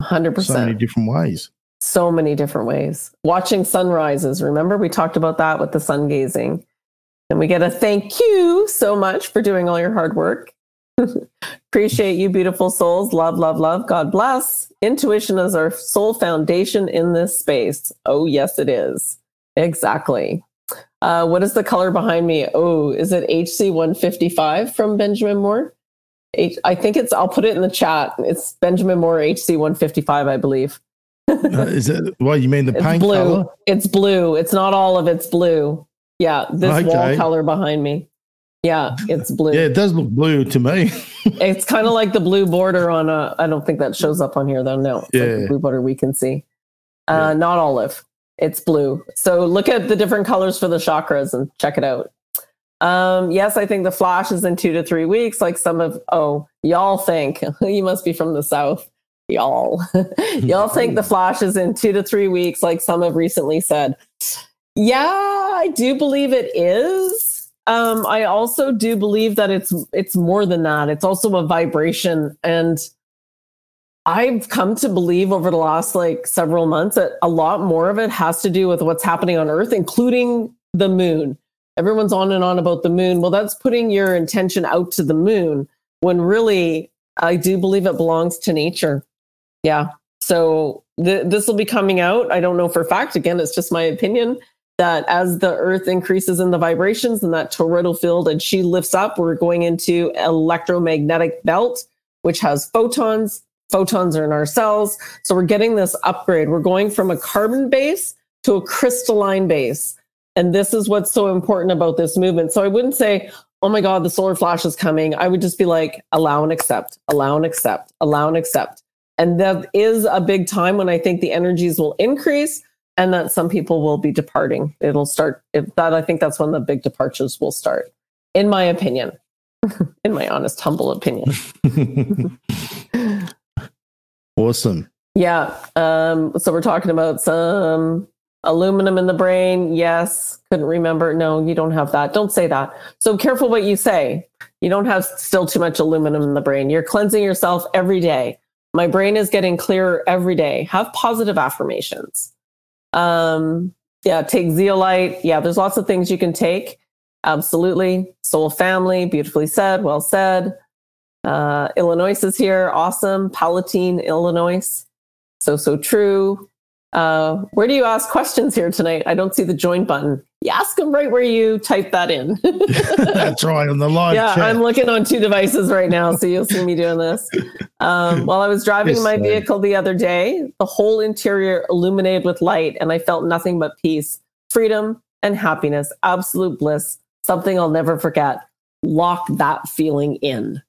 100%. So many different ways. So many different ways. Watching sunrises. Remember, we talked about that with the sun gazing. And we get a thank you so much for doing all your hard work. (laughs) Appreciate you, beautiful souls. Love, love, love. God bless. Intuition is our soul foundation in this space. Oh, yes, it is. Exactly. Uh, what is the color behind me? Oh, is it HC 155 from Benjamin Moore? I think it's, I'll put it in the chat. It's Benjamin Moore HC 155, I believe. (laughs) uh, is it, what you mean the it's paint blue. color? It's blue. It's not all of it's blue. Yeah, this okay. wall color behind me. Yeah, it's blue. Yeah, it does look blue to me. (laughs) it's kind of like the blue border on a. I don't think that shows up on here though. No, it's yeah, like blue border we can see. Uh, yeah. Not olive. It's blue. So look at the different colors for the chakras and check it out. Um, yes, I think the flash is in two to three weeks. Like some of, oh, y'all think (laughs) you must be from the south. Y'all, (laughs) y'all think the (laughs) flash is in two to three weeks, like some have recently said. Yeah, I do believe it is. Um, I also do believe that it's it's more than that. It's also a vibration, and I've come to believe over the last like several months that a lot more of it has to do with what's happening on Earth, including the moon. Everyone's on and on about the moon. Well, that's putting your intention out to the moon when really I do believe it belongs to nature. Yeah. So th- this will be coming out. I don't know for a fact. Again, it's just my opinion that as the earth increases in the vibrations and that toroidal field and she lifts up, we're going into electromagnetic belt, which has photons, photons are in our cells. So we're getting this upgrade. We're going from a carbon base to a crystalline base. And this is what's so important about this movement. So I wouldn't say, oh my God, the solar flash is coming. I would just be like, allow and accept, allow and accept, allow and accept. And that is a big time when I think the energies will increase and that some people will be departing. It'll start, that I think that's when the big departures will start, in my opinion, (laughs) in my honest, humble opinion. (laughs) Awesome. Yeah. Um, so we're talking about some aluminum in the brain. Yes. Couldn't remember. No, you don't have that. Don't say that. So careful what you say. You don't have still too much aluminum in the brain. You're cleansing yourself every day. My brain is getting clearer every day. Have positive affirmations. Um, yeah, take zeolite. Yeah, there's lots of things you can take. Absolutely. Soul family, beautifully said, well said. Uh, Illinois is here. Awesome. Palatine, Illinois. So, so true. Uh, where do you ask questions here tonight? I don't see the join button. You ask them right where you type that in. (laughs) That's right on the live. Yeah, chat. I'm looking on two devices right now, so you'll see me doing this. Um, (laughs) while I was driving yes, my vehicle the other day, the whole interior illuminated with light, and I felt nothing but peace, freedom, and happiness, absolute bliss. Something I'll never forget. Lock that feeling in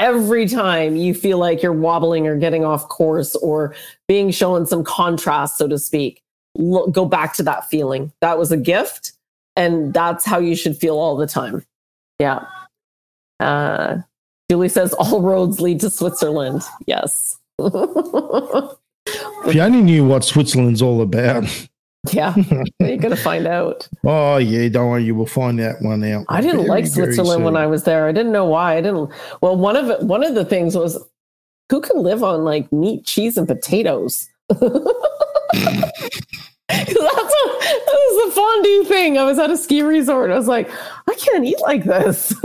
every time you feel like you're wobbling or getting off course or being shown some contrast, so to speak, look, go back to that feeling. That was a gift. And that's how you should feel all the time. Yeah. Uh, Julie says all roads lead to Switzerland. Yes. if you only knew what Switzerland's all about. Yeah, (laughs) you're gonna find out. Oh yeah, don't worry, you will find that one out. I didn't very, like Switzerland when. I was there. I didn't know why. I didn't. Well, one of it, one of the things was who can live on like meat, cheese, and potatoes. (laughs) That's a, that was the fondue thing. I was at a ski resort. I was like, I can't eat like this. (laughs)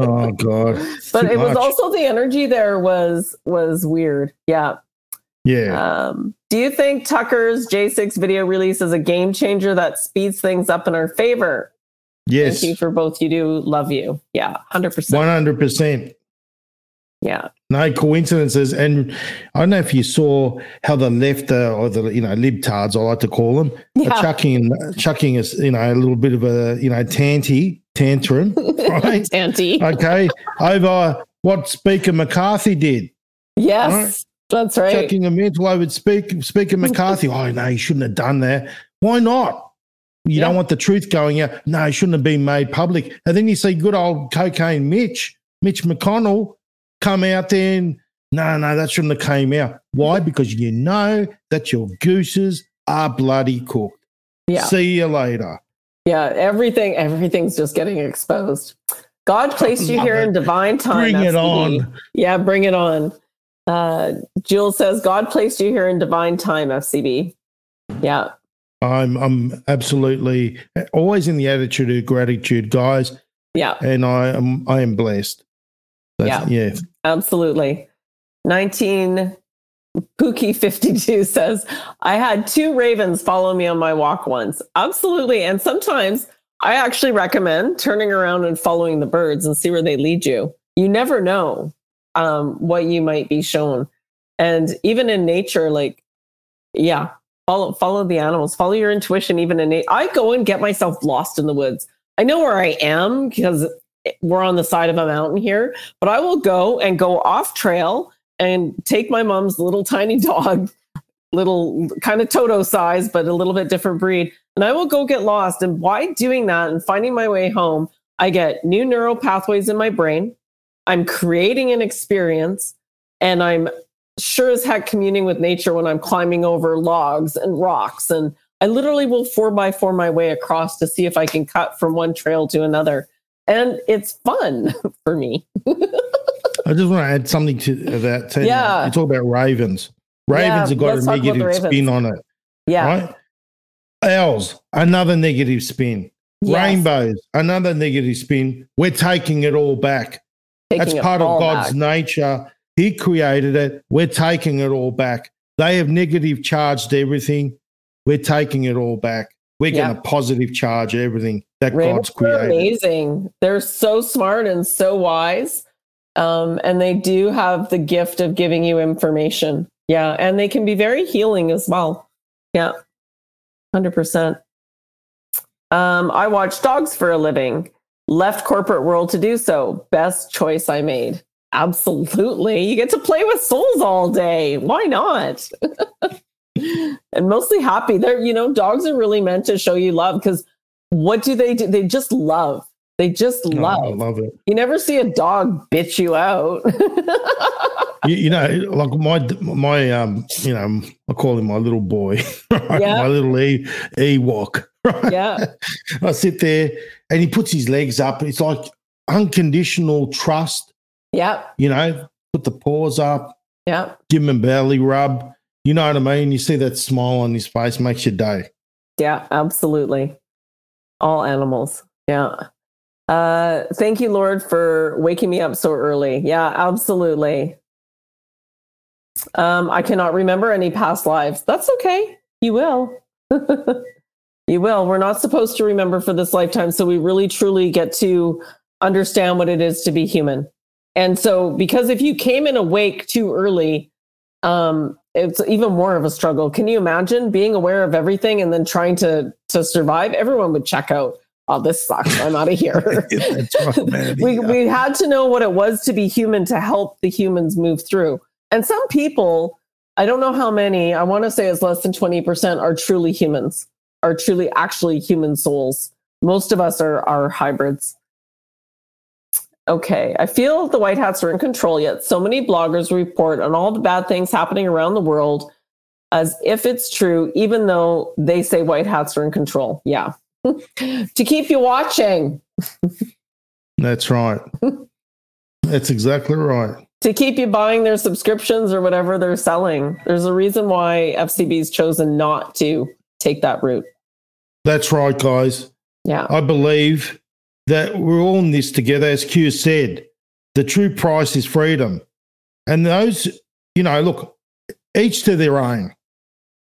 Oh god, but it was also the energy there was was weird. Yeah. yeah. Um, do you think Tucker's J6 video release is a game changer that speeds things up in our favor? yes, Thank you for both. You do love you. Yeah, hundred percent. one hundred percent. Yeah, No coincidences, and I don't know if you saw how the left uh, or the you know libtards, I like to call them, are chucking chucking us you know a little bit of a you know tanty tantrum, (laughs) right? Auntie. okay, over what Speaker McCarthy did, yes, Right. that's right. chucking a mental over Speaker Speaker McCarthy. (laughs) oh no, he shouldn't have done that. Why not? You Yeah. don't want the truth going out. No, it shouldn't have been made public. And then you see good old cocaine Mitch, Mitch McConnell, come out then. no, no, that shouldn't have came out. Why? Because you know that your gooses are bloody cooked. Yeah, See you later. yeah. Everything, everything's just getting exposed. God placed you (laughs) here it. in divine time. Bring it on. Yeah, bring it on. Uh, Jules says God placed you here in divine time. FCB. Yeah, I'm I'm absolutely always in the attitude of gratitude, guys, yeah. and I am I am blessed. That's, yeah. Absolutely. 19 Pookie 52 (laughs) says, I had two ravens follow me on my walk once. Absolutely. And sometimes I actually recommend turning around and following the birds and see where they lead you. You never know um, what you might be shown. And even in nature, like, yeah, follow follow the animals, follow your intuition. Even in nature, I go and get myself lost in the woods. I know where I am because we're on the side of a mountain here, but I will go and go off trail and take my mom's little tiny (laughs) dog, little kind of Toto size, but a little bit different breed. And I will go get lost. And by doing that and finding my way home, I get new neural pathways in my brain. I'm creating an experience and I'm sure as heck communing with nature when I'm climbing over logs and rocks. And I literally will four by four my way across to see if I can cut from one trail to another. And it's fun (laughs) for me. I just want to add something to that. Too. Yeah. You talk about ravens. Ravens Yeah, have got a talk about the negative spin on it, Yeah. right? Owls, another negative spin. Yes. Rainbows, another negative spin. We're taking it all back. Taking That's part of God's back. nature. He created it. We're taking it all back. They have negative charged everything. We're taking it all back. We're Yeah. going to positive charge everything that Ravens God's are created. amazing. They're so smart and so wise. Um, and they do have the gift of giving you information. Yeah. And they can be very healing as well. Yeah. 100%. Um, I watch dogs for a living. Left corporate world to do so. Best choice I made. Absolutely. You get to play with souls all day. Why not? (laughs) and mostly happy. They're, you know, dogs are really meant to show you love because what do they do? They just love. They just Oh, I love. love it. You never see a dog bitch you out. (laughs) You, you know, like my my um, you know, I call him my little boy, (laughs) right? Yeah. my little e Ewok. (laughs) Right? yeah. I sit there and he puts his legs up. It's like unconditional trust. Yeah. You know, put the paws up, Yeah. give him a belly rub. You know what I mean? You see that smile on his face, makes your day. Yeah. Absolutely. All animals. Yeah. Uh, thank you, Lord, for waking me up so early. Yeah, absolutely. Um, I cannot remember any past lives. That's okay. You will. (laughs) you will. We're not supposed to remember for this lifetime. So we really truly get to understand what it is to be human. And so, because if you came in awake too early, um, it's even more of a struggle. Can you imagine being aware of everything and then trying to to survive? Everyone would check out. Oh, this sucks. I'm out of here. (laughs) That's right, (laughs) man. we we had to know what it was to be human to help the humans move through. And some people, I don't know how many, I want to say it's less than 20% are truly humans, are truly actually human souls. Most of us are are hybrids. Okay, I feel the White Hats are in control yet. So many bloggers report on all the bad things happening around the world. as if it's true, even though they say white hats are in control. Yeah. (laughs) to keep you watching. That's right. (laughs) That's exactly right. To keep you buying their subscriptions or whatever they're selling. There's a reason why FCB's chosen not to take that route. That's right, guys. Yeah. I believe that we're all in this together. As Q said, the true price is freedom. And those, you know, look, each to their own,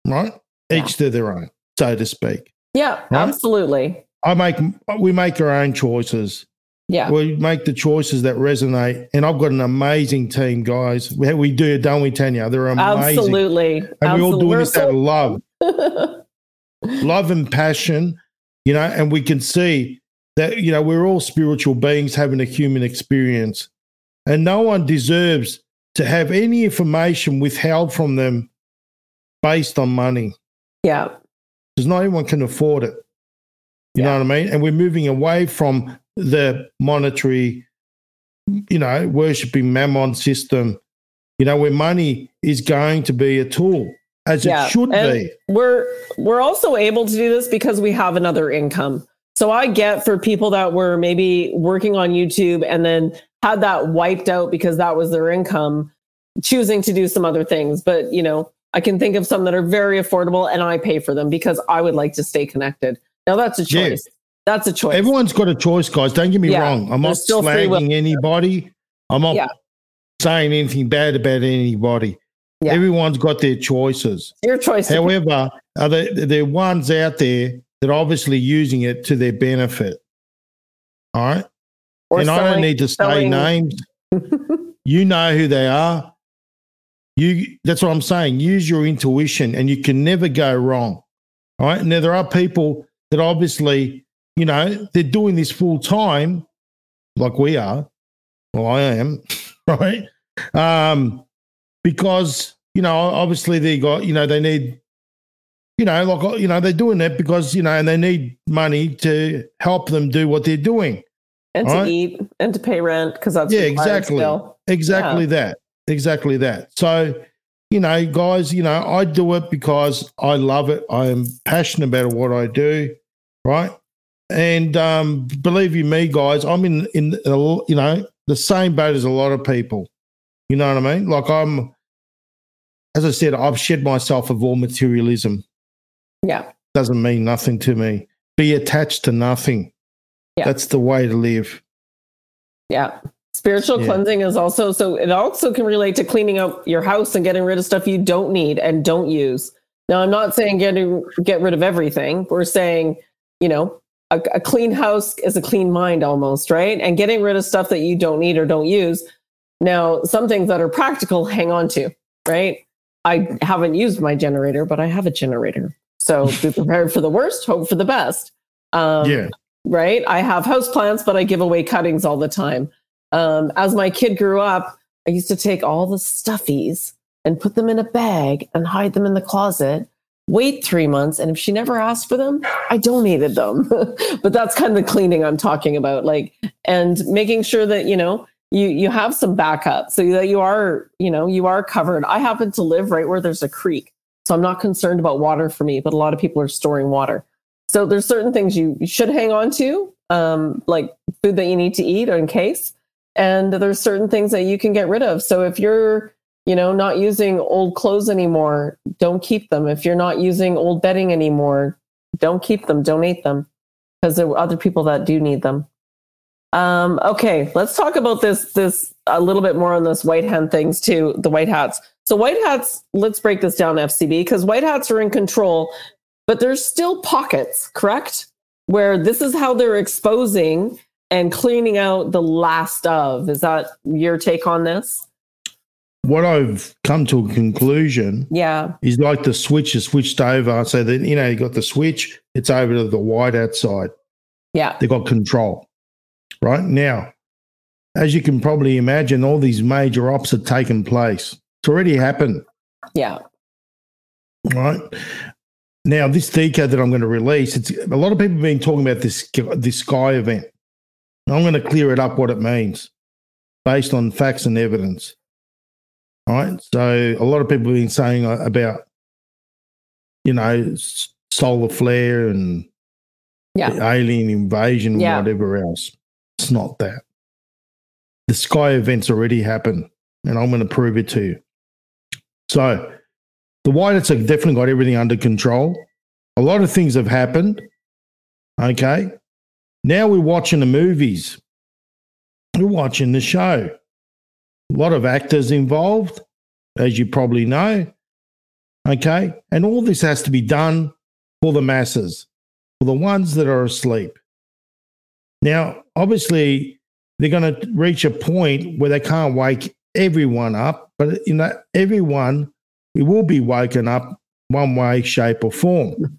right? Yeah. Each to their own, so to speak. Yeah, Right? absolutely. I make, we make our own choices. Yeah. We make the choices that resonate. And I've got an amazing team, guys. We, we do, don't we, Tanja? They're amazing. Absolutely. And we're all doing this out of love. (laughs) love and passion, you know, and we can see that, you know, we're all spiritual beings having a human experience. And no one deserves to have any information withheld from them based on money yeah. because not everyone can afford it. You know what I mean? And we're moving away from the monetary, you know, worshipping mammon system, you know, where money is going to be a tool as Yeah, it should and- be. we're we're also able to do this because we have another income. So I get for people that were maybe working on YouTube and then had that wiped out because that was their income, choosing to do some other things. But you know, I can think of some that are very affordable and I pay for them because I would like to stay connected. Now that's a Yeah. choice. That's a choice. Everyone's got a choice, guys. Don't get me Yeah, wrong. I'm not slagging anybody. I'm not Yeah. saying anything bad about anybody. Yeah. Everyone's got their choices. Your choice. However, are there, there are ones out there that are obviously using it to their benefit. All right. or and I don't need to say selling- names. (laughs) You know who they are. You that's what I'm saying. Use your intuition and you can never go wrong. All right. Now there are people that obviously, you know, they're doing this full time, like we are. Well, I am, (laughs) right? Um, because, you know, obviously they got, you know, they need, you know, like you know, they're doing that because, you know, and they need money to help them do what they're doing. and to Alright. eat and to pay rent because that's Yeah, exactly. Exactly that. Exactly that. So, you know, guys, you know, I do it because I love it. I am passionate about what I do, right? And um, believe you me, guys, I'm in in you know the same boat as a lot of people. You know what I mean? Like I'm, as I said, I've shed myself of all materialism. Yeah. Doesn't mean nothing to me. Be attached to nothing. Yeah. That's the way to live. Yeah. Spiritual Yeah. cleansing is also so it also can relate to cleaning up your house and getting rid of stuff you don't need and don't use. Now I'm not saying getting get rid of everything. We're saying, you know, a, a clean house is a clean mind almost, right? And getting rid of stuff that you don't need or don't use. Now, some things that are practical, hang on to, right? I haven't used my generator, but I have a generator. So be prepared for the worst, hope for the best. Um, yeah. right? I have houseplants, but I give away cuttings all the time. Um, as my kid grew up, I used to take all the stuffies and put them in a bag and hide them in the closet. Wait three months, and if she never asked for them, I donated them. (laughs) but that's kind of the cleaning I'm talking about, like, and making sure that you know you you have some backup so that you are you know you are covered. I happen to live right where there's a creek, so I'm not concerned about water for me. But a lot of people are storing water. So there's certain things you should hang on to, um, like food that you need to eat or in case. And there's certain things that you can get rid of. So if you're, you know, not using old clothes anymore, don't keep them. If you're not using old bedding anymore, don't keep them, donate them. Because there are other people that do need them. Um, okay, let's talk about this this a little bit more on this white hand things too, the white hats. So white hats, let's break this down, FCB, because white hats are in control but there's still pockets, correct? Where this is how they're exposing and cleaning out the last of. Is that your take on this? What I've come to a conclusion Yeah. is like the switch is switched over. So then you know you got the switch, it's over to the white outside. Yeah. They got control. Right now, as you can probably imagine, all these major ops have taken place. It's already happened. Yeah. Right. Now, this deco that I'm going to release, it's a lot of people have been talking about this this sky event. I'm going to clear it up what it means based on facts and evidence. All right. So a lot of people have been saying uh, about you know, solar flare and Yeah. alien invasion Yeah. whatever else. It's not that. The sky events already happened, and I'm going to prove it to you. So, the White Hats have definitely got everything under control. A lot of things have happened. Okay. Now we're watching the movies. We're watching the show. A lot of actors involved, as you probably know. Okay. And all this has to be done for the masses, for the ones that are asleep. Now, obviously, they're going to reach a point where they can't wake everyone up, but you know, everyone it will be woken up one way, shape, or form,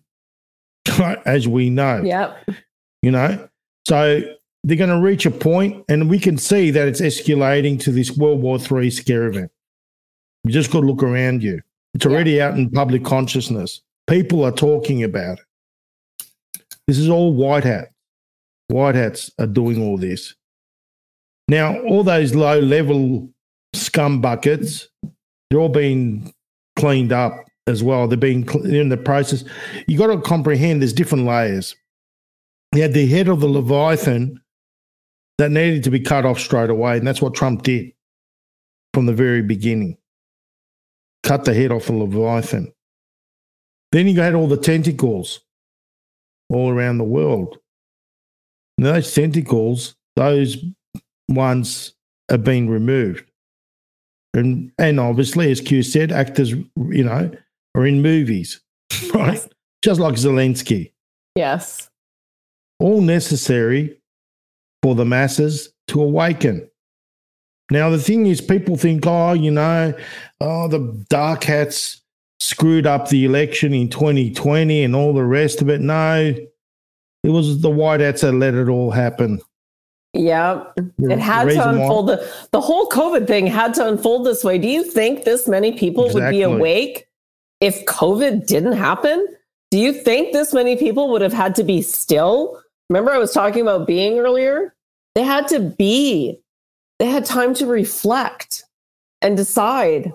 (laughs) as we know. Yep. You know, so they're going to reach a point, and we can see that it's escalating to this World War III scare event. You just got to look around you. It's already out in public consciousness. People are talking about it. This is all white hat. White hats are doing all this. Now, all those low level scum buckets, they're all being cleaned up as well. They're being in the process. You got to comprehend there's different layers. You had the head of the Leviathan that needed to be cut off straight away. And that's what Trump did from the very beginning. Cut the head off the Leviathan. Then you had all the tentacles all around the world. And those tentacles, those ones have been removed. And and obviously, as Q said, actors, you know, are in movies, (laughs) right? Just like Zelensky Yes. all necessary for the masses to awaken. Now, the thing is, people think, oh, you know, oh, the dark hats screwed up the election in 2020 and all the rest of it. No, it was the white hats that let it all happen. Yeah. It had to unfold. The, the whole COVID thing had to unfold this way. Do you think this many people would be awake if COVID didn't happen? Do you think this many people would have had to be still? Remember, I was talking about being earlier? They had to be, they had time to reflect and decide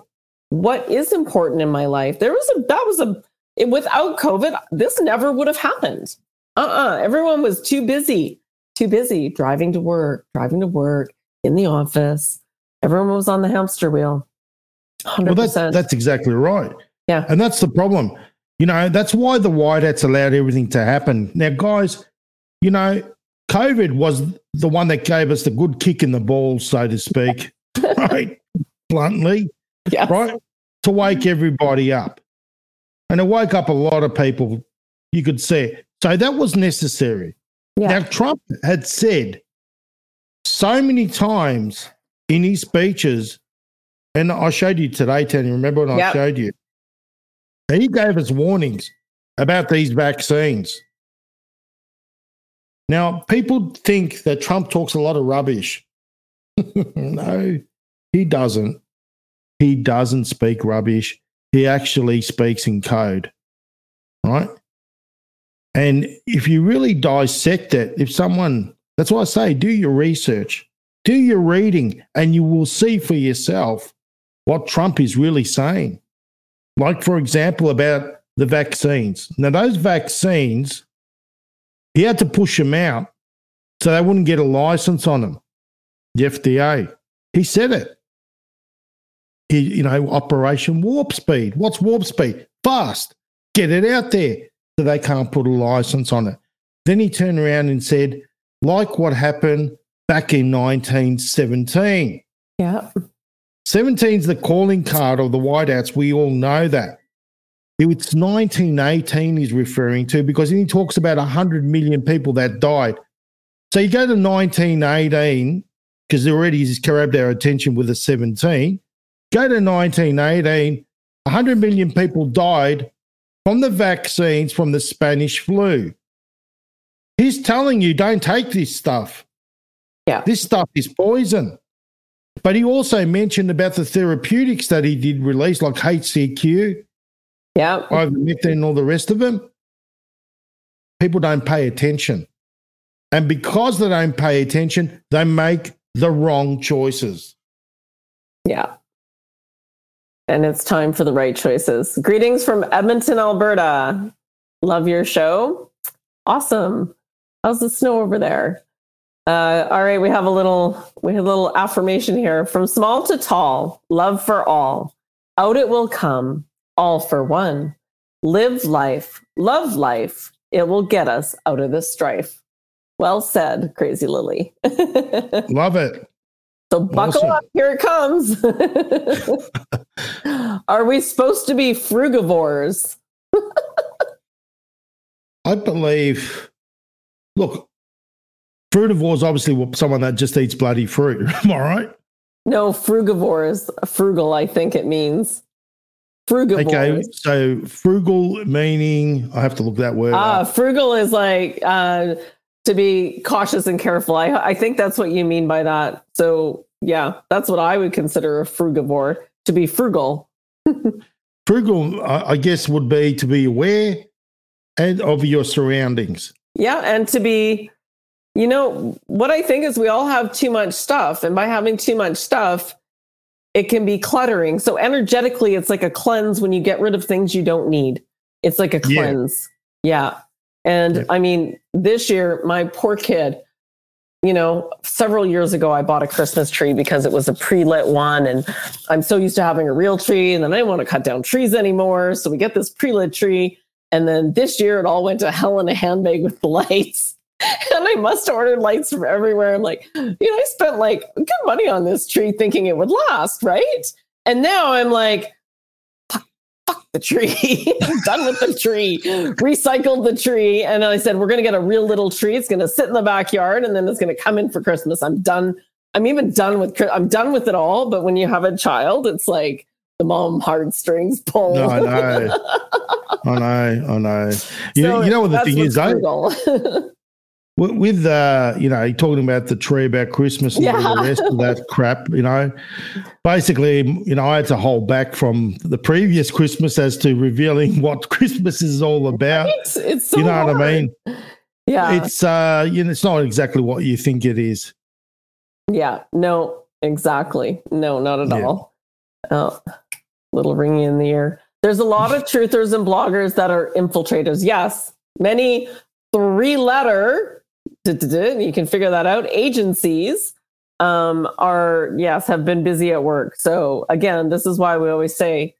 what is important in my life. There was a, that was a, it, without COVID, this never would have happened. Uh uh Everyone was too busy too busy driving to work, driving to work, in the office. Everyone was on the hamster wheel. 100%. Well, that's, that's exactly right. Yeah. And that's the problem. You know, that's why the white hats allowed everything to happen. Now, guys, you know, COVID was the one that gave us the good kick in the balls, so to speak, (laughs) right? Bluntly, yes. right? To wake everybody up. And it woke up a lot of people, you could say. So that was necessary. Yeah. Now, Trump had said so many times in his speeches, and I showed you today, Tanja, remember when I showed you? He gave us warnings about these vaccines. Now, people think that Trump talks a lot of rubbish. (laughs) no, he doesn't. He doesn't speak rubbish. He actually speaks in code, right? And if you really dissect it, if someone, that's why I say, do your research, do your reading, and you will see for yourself what Trump is really saying. Like, for example, about the vaccines. Now, those vaccines, he had to push them out so they wouldn't get a license on them, the FDA. He said it. He, you know, Operation Warp Speed. What's Warp Speed? Fast. Get it out there so they can't put a license on it. Then he turned around and said, like what happened back in 1917. Yeah. 17 is the calling card of the white hats. We all know that. It's 1918 he's referring to because he talks about 100 million people that died. So you go to 1918, because already he's grabbed our attention with the 17. Go to 1918, 100 million people died from the vaccines from the Spanish flu. He's telling you don't take this stuff. Yeah. This stuff is poison. But he also mentioned about the therapeutics that he did release, like HCQ, Yeah. ivermectin, and all the rest of them. People don't pay attention. And because they don't pay attention, they make the wrong choices. Yeah. And it's time for the right choices. Greetings from Edmonton, Alberta. Love your show. Awesome. How's the snow over there? Uh, all right, we have a little we have a little affirmation here. From small to tall, love for all. Out it will come, all for one. Live life, love life. It will get us out of this strife. Well said, Crazy Lily. (laughs) Love it. So buckle awesome. up, here it comes. (laughs) Are we supposed to be frugivores? (laughs) I believe, look, Frutivore is obviously someone that just eats bloody fruit. (laughs) Am I right? No, frugivore is frugal, I think it means. frugal. Okay, so frugal meaning, I have to look that word Ah, up. frugal is like uh, to be cautious and careful. I, I think that's what you mean by that. So, yeah, that's what I would consider a frugivore, to be frugal. (laughs) frugal, I guess, would be to be aware and of your surroundings. Yeah, and to be you know, what I think is we all have too much stuff. And by having too much stuff, it can be cluttering. So energetically, it's like a cleanse when you get rid of things you don't need. It's like a cleanse. Yeah. yeah. And yeah. I mean, this year, my poor kid, you know, several years ago, I bought a Christmas tree because it was a pre lit one. And I'm so used to having a real tree. And then I didn't want to cut down trees anymore. So we get this pre lit tree. And then this year, it all went to hell in a handbag with the (laughs) lights. and I must have ordered lights from everywhere. I'm like, you know, I spent like good money on this tree thinking it would last, right? And now I'm like, fuck, the tree. I'm (laughs) done with the tree. Recycled the tree. And I said, we're going to get a real little tree. It's going to sit in the backyard and then it's going to come in for Christmas. I'm done. I'm even done with, I'm done with it all. But when you have a child, it's like, the mom heartstrings pull. Oh, no, (laughs) oh, I oh, know. I know. I know. You, so you know what the thing is, I, (laughs) with uh, you know, talking about the tree about Christmas and yeah. the rest of that crap, you know, basically, you know, I had to hold back from the previous Christmas as to revealing (laughs) what Christmas is all about. It's, it's so you know hard. what I mean? Yeah, it's uh, you know, it's not exactly what you think it is. Yeah, no, exactly, no, not at yeah. all. Oh, little ringy in the ear. There's a lot of (laughs) truthers and bloggers that are infiltrators. Yes, many three letter you can figure that out. Agencies um, are, yes, have been busy at work. So again, this is why we always say,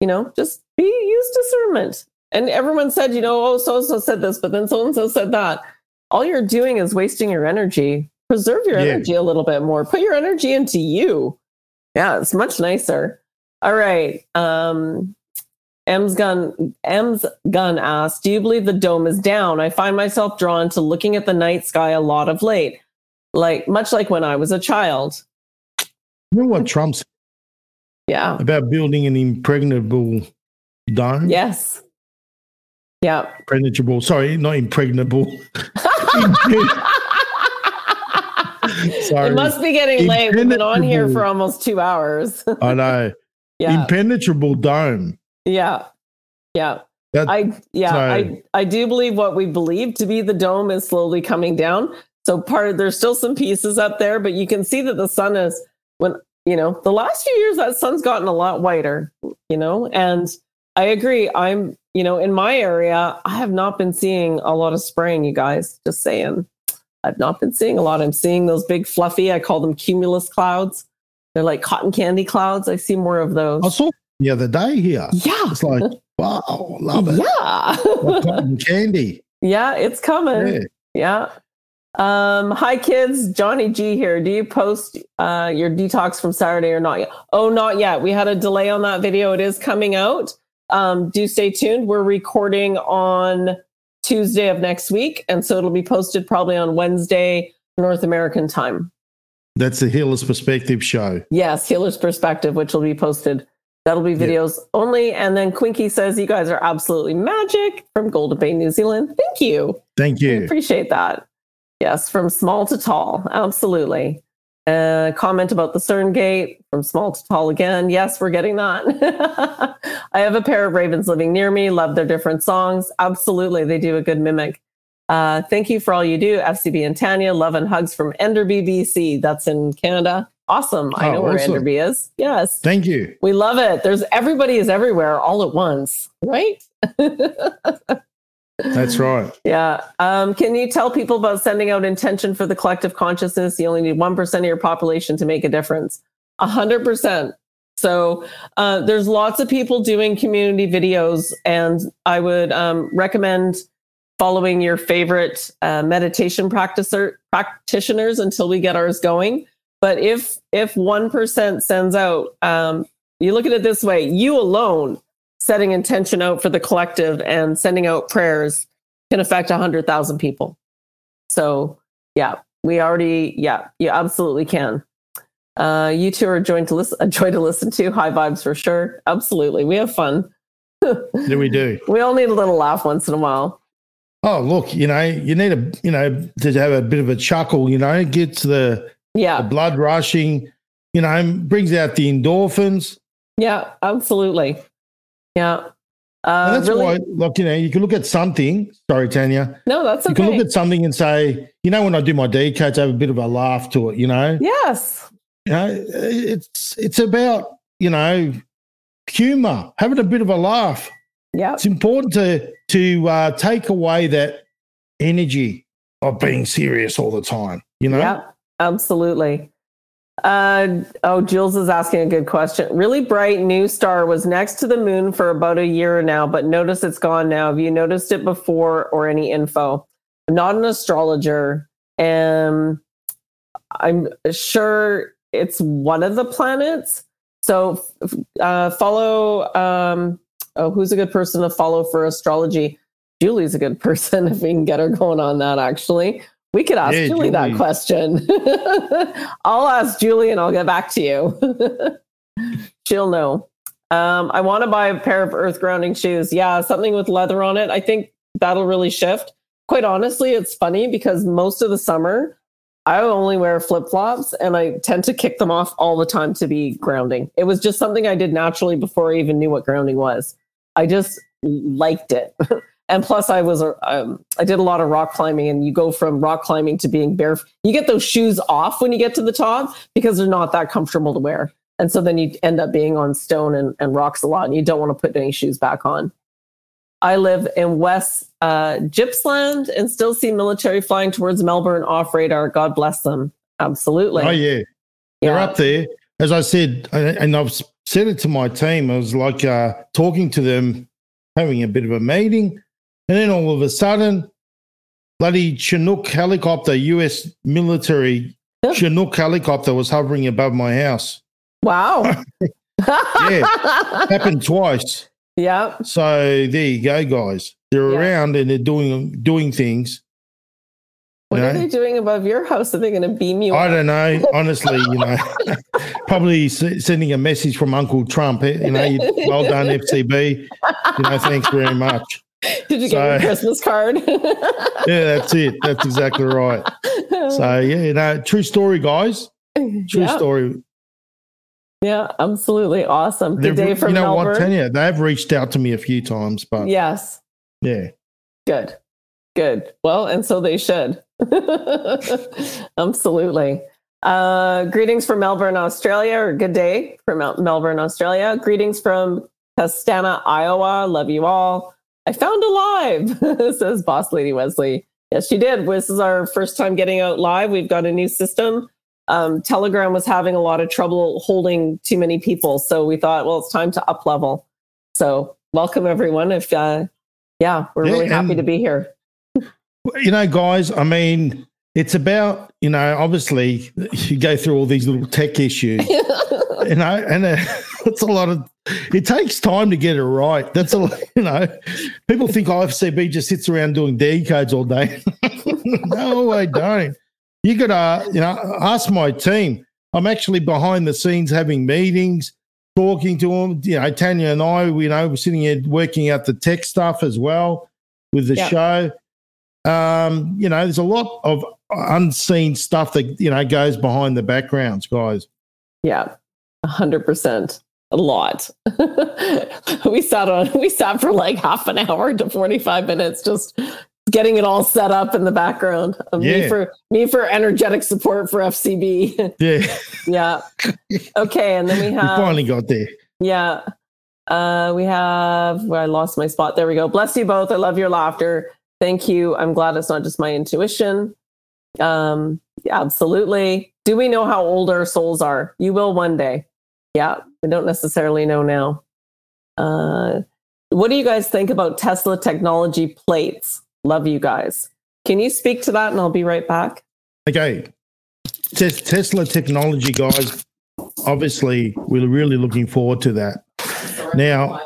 you know, just be use discernment. And everyone said, you know, oh, so and so said this, but then so and so said that. All you're doing is wasting your energy. Preserve your yeah. energy a little bit more. Put your energy into you. Yeah, it's much nicer. All right. Um, M's gun M's gun asks, "Do you believe the dome is down? I find myself drawn to looking at the night sky a lot of late, like much like when I was a child." You know what Trump's yeah about building an impregnable dome? Yes. Yeah. Impregnable. Sorry, not impregnable. (laughs) Sorry. It must be getting late. We've been on here for almost two hours. I know. (laughs) Yeah. Impenetrable dome. Yeah. Yeah. That, I yeah, I I do believe what we believe to be the dome is slowly coming down. So part of there's still some pieces up there, but you can see that the sun is when you know the last few years that sun's gotten a lot whiter, you know, and I agree. I'm you know in my area I have not been seeing a lot of spraying. You guys, just saying, I've not been seeing a lot. I'm seeing those big fluffy. I call them cumulus clouds. They're like cotton candy clouds. I see more of oh, those. I saw the other day here. Yeah. It's like, wow, love it. Yeah. cotton candy. Yeah, it's coming. Yeah. yeah. Um, hi kids, Johnny G here. Do you post uh, your detox from Saturday or not yet? Oh, not yet. We had a delay on that video. It is coming out. Um, do stay tuned. We're recording on Tuesday of next week, and so it'll be posted probably on Wednesday North American time. That's the Healer's Perspective show. Yes, Healer's Perspective, which will be posted That'll be videos yeah. only. And then Quinky says, You guys are absolutely magic from Golden Bay, New Zealand. Thank you. Thank you. appreciate that. Yes, from small to tall. Absolutely. Uh, comment about the CERN gate from small to tall again. Yes, we're getting that. (laughs) I have a pair of ravens living near me. Love their different songs. Absolutely. They do a good mimic. Uh, thank you for all you do, FCB and Tanja. Love and hugs from Enderby, BC. That's in Canada. Awesome. I Oh, know where awesome. Enderby is. Yes. Thank you. We love it. There's everybody is everywhere all at once, right? (laughs) That's right. Yeah. Um, can you tell people about sending out intention for the collective consciousness? You only need 1% of your population to make a difference. 100%. So uh, there's lots of people doing community videos, and I would um, recommend following your favorite uh, meditation practicer practitioners until we get ours going. But if if one percent sends out, um, you look at it this way: you alone setting intention out for the collective and sending out prayers can affect 100,000 people. So, yeah, we already, yeah, you absolutely can. Uh, you two are a joy to listen, (laughs) a joy to listen to. High vibes for sure. Absolutely. We have fun. (laughs) There we do. We all need a little laugh once in a while. Oh, look, you know, you need a, you know, to have a bit of a chuckle, you know, it gets the, the Yeah. blood rushing, you know, brings out the endorphins. Yeah. Absolutely. Yeah. Uh, that's really? why, look, you know, you can look at something. Sorry, Tanja. no, that's okay. You can look at something and say, you know, when I do my decodes, I have a bit of a laugh to it. You know, yes. you know, it's it's about you know humor, having a bit of a laugh. Yeah. It's important to to uh, take away that energy of being serious all the time. You know, Yeah, absolutely. Uh, oh, Jules is asking a good question. Really bright new star was next to the moon for about a year now, but notice it's gone now. Have you noticed it before or any info? I'm not an astrologer, and I'm sure it's one of the planets. So uh, follow. Um, oh, who's a good person to follow for astrology? Julie's a good (laughs) person if we can get her going on that. Actually, we could ask Yeah, Julie, that question. (laughs) I'll ask Julie and I'll get back to you. (laughs) She'll know. Um, I want to buy a pair of earth grounding shoes. Yeah, something with leather on it. I think that'll really shift. Quite honestly, it's funny because most of the summer I only wear flip flops and I tend to kick them off all the time to be grounding. It was just something I did naturally before I even knew what grounding was. I just liked it. (laughs) and plus, I was um, I did a lot of rock climbing, and you go from rock climbing to being bare. You get those shoes off when you get to the top because they're not that comfortable to wear, and so then you end up being on stone and, and rocks a lot, and you don't want to put any shoes back on. I live in West uh, Gippsland and still see military flying towards Melbourne off radar. God bless them. Absolutely. oh yeah, they're up there. As I said, and and I've said it to my team. I was like uh, talking to them, having a bit of a meeting, and then all of a sudden, bloody Chinook helicopter, U.S. military Yeah. Chinook helicopter was hovering above my house. Wow. (laughs) Yeah. Happened twice. yeah. So there you go, guys. They're Yeah. around and they're doing doing things. What you are they doing above your house? Are they going to beam you I up? don't know. (laughs) Honestly, you know, (laughs) probably s- sending a message from Uncle Trump. eh, You know, well done, FCB. You know, thanks very much. Did you get your Christmas card? (laughs) Yeah, that's it. That's exactly right. So yeah, you know, true story, guys. (laughs) True yeah, story. yeah, absolutely awesome. Good They've- day from you know Melbourne. what, Tanja? They've reached out to me a few times, but Yes, yeah. good, good. Well, and so they should. (laughs) absolutely. Uh, greetings from Melbourne, Australia, or good day from Melbourne, Australia. Greetings from Castana, Iowa. Love you all. I found alive, (laughs) says Boss Lady Wesley. Yes, she did. This is our first time getting out live. We've got a new system. Um, Telegram was having a lot of trouble holding too many people, so we thought, well, it's time to up level. So, welcome everyone. If uh, yeah, we're Yeah, really happy to be here. (laughs) you know, guys, I mean, it's about, you know, obviously you go through all these little tech issues, (laughs) you know, and uh, (laughs) it's a lot of, it takes time to get it right. That's a, (laughs) you know, people think IFCB just sits around doing decodes all day. no, I don't. You got to, you know, ask my team. I'm actually behind the scenes having meetings, talking to them. You know, Tanja and I, you know, we're sitting here working out the tech stuff as well with the Yeah. show um, you know, there's a lot of unseen stuff that you know goes behind the backgrounds, guys. Yeah, a hundred percent. A lot. (laughs) we sat on we sat for like half an hour to 45 minutes just getting it all set up in the background. Um, Me Yeah. for me for energetic support for FCB. (laughs) Yeah, yeah. Okay, and then we (laughs) we have finally got there. yeah. Uh, we have where I lost my spot. There we go. Bless you both. I love your laughter. Thank you. I'm glad it's not just my intuition. Um, yeah, absolutely. Do we know how old our souls are? You will one day. Yeah, we don't necessarily know now. Uh, what do you guys think about Tesla technology plates? Love you guys. Can you speak to that and I'll be right back? Okay, Tes- Tesla technology, guys. Obviously, we're really looking forward to that. Now,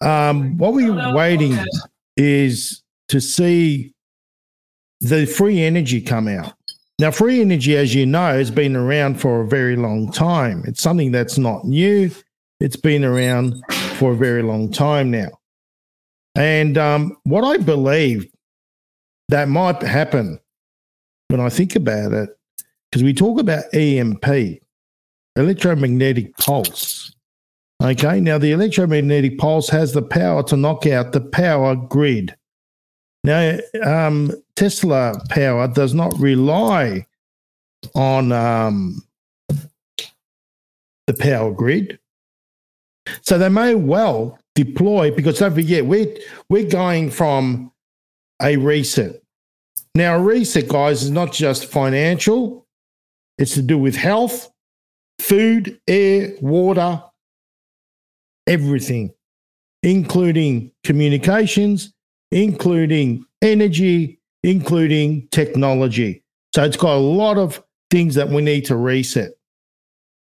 um, what we're waiting is to see the free energy come out. Now, free energy, as you know, has been around for a very long time. It's something that's not new. It's been around for a very long time now. And um, what I believe that might happen when I think about it, because we talk about EMP, electromagnetic pulse. Okay, now the electromagnetic pulse has the power to knock out the power grid. Now, um, Tesla power does not rely on um, the power grid. So they may well deploy, because don't forget, we're, we're going from a reset. Now, a reset, guys, is not just financial, it's to do with health, food, air, water, everything, including communications, including energy, including technology. So it's got a lot of things that we need to reset.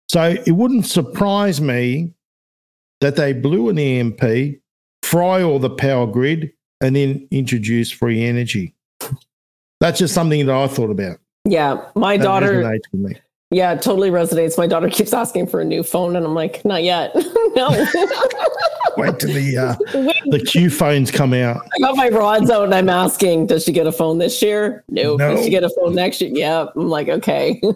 So it wouldn't surprise me that they blew an EMP, fry all the power grid, and then introduce free energy. That's just something that I thought about. Yeah, my That daughter. Resonates with me. Yeah, it totally resonates. My daughter keeps asking for a new phone, and I'm like, not yet. (laughs) no. (laughs) Wait till the uh, the Q phones come out. I got my rods out, and I'm asking, does she get a phone this year? No. No. Does she get a phone next year? Yeah. I'm like, okay. (laughs)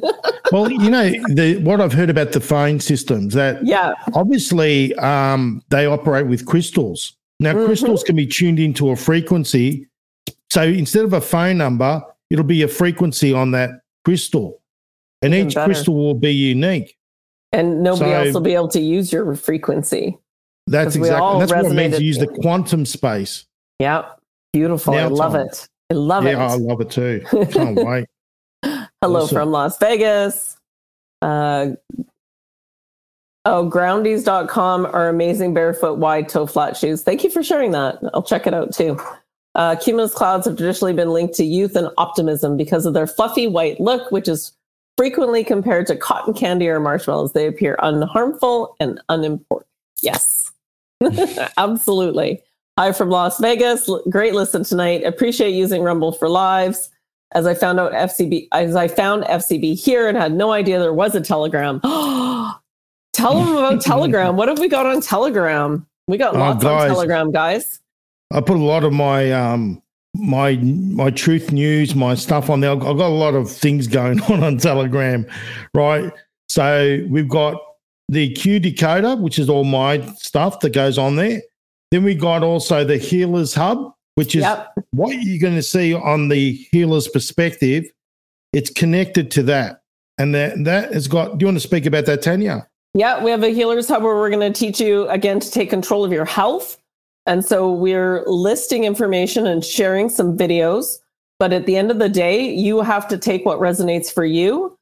Well, you know the what I've heard about the phone systems that yeah. obviously um, they operate with crystals. Now, Mhm. crystals can be tuned into a frequency. So instead of a phone number, it'll be a frequency on that crystal, and Even each better. crystal will be unique. And nobody So- else will be able to use your frequency. That's exactly that's what it means to use the quantum space. Yeah. Beautiful. I Now love time. it. I love it. yeah, I love it too. (laughs) Can't wait. Hello Awesome. from Las Vegas. Uh, oh, groundies.com are amazing barefoot wide toe flat shoes. Thank you for sharing that. I'll check it out too. Uh, cumulus clouds have traditionally been linked to youth and optimism because of their fluffy white look, which is frequently compared to cotton candy or marshmallows. They appear unharmful and unimportant. Yes, (laughs) absolutely. Hi from Las Vegas. Great listen tonight. Appreciate using Rumble for lives. As I found out FCB, as I found FCB here and had no idea there was a Telegram. (gasps) Tell them about (laughs) Telegram. What have we got on Telegram? We got Oh, lots on guys. Telegram, guys. I put a lot of my um my my truth news, my stuff on there. I've got a lot of things going (laughs) on on Telegram, right? So we've got the Q decoder, which is all my stuff that goes on there. Then we got also the Healers Hub, which is Yep. what you're going to see on the Healers perspective. It's connected to that, and that that has got. Do you want to speak about that, Tanja? Yeah, we have a healers hub where we're going to teach you again to take control of your health. And so we're listing information and sharing some videos. But at the end of the day, you have to take what resonates for you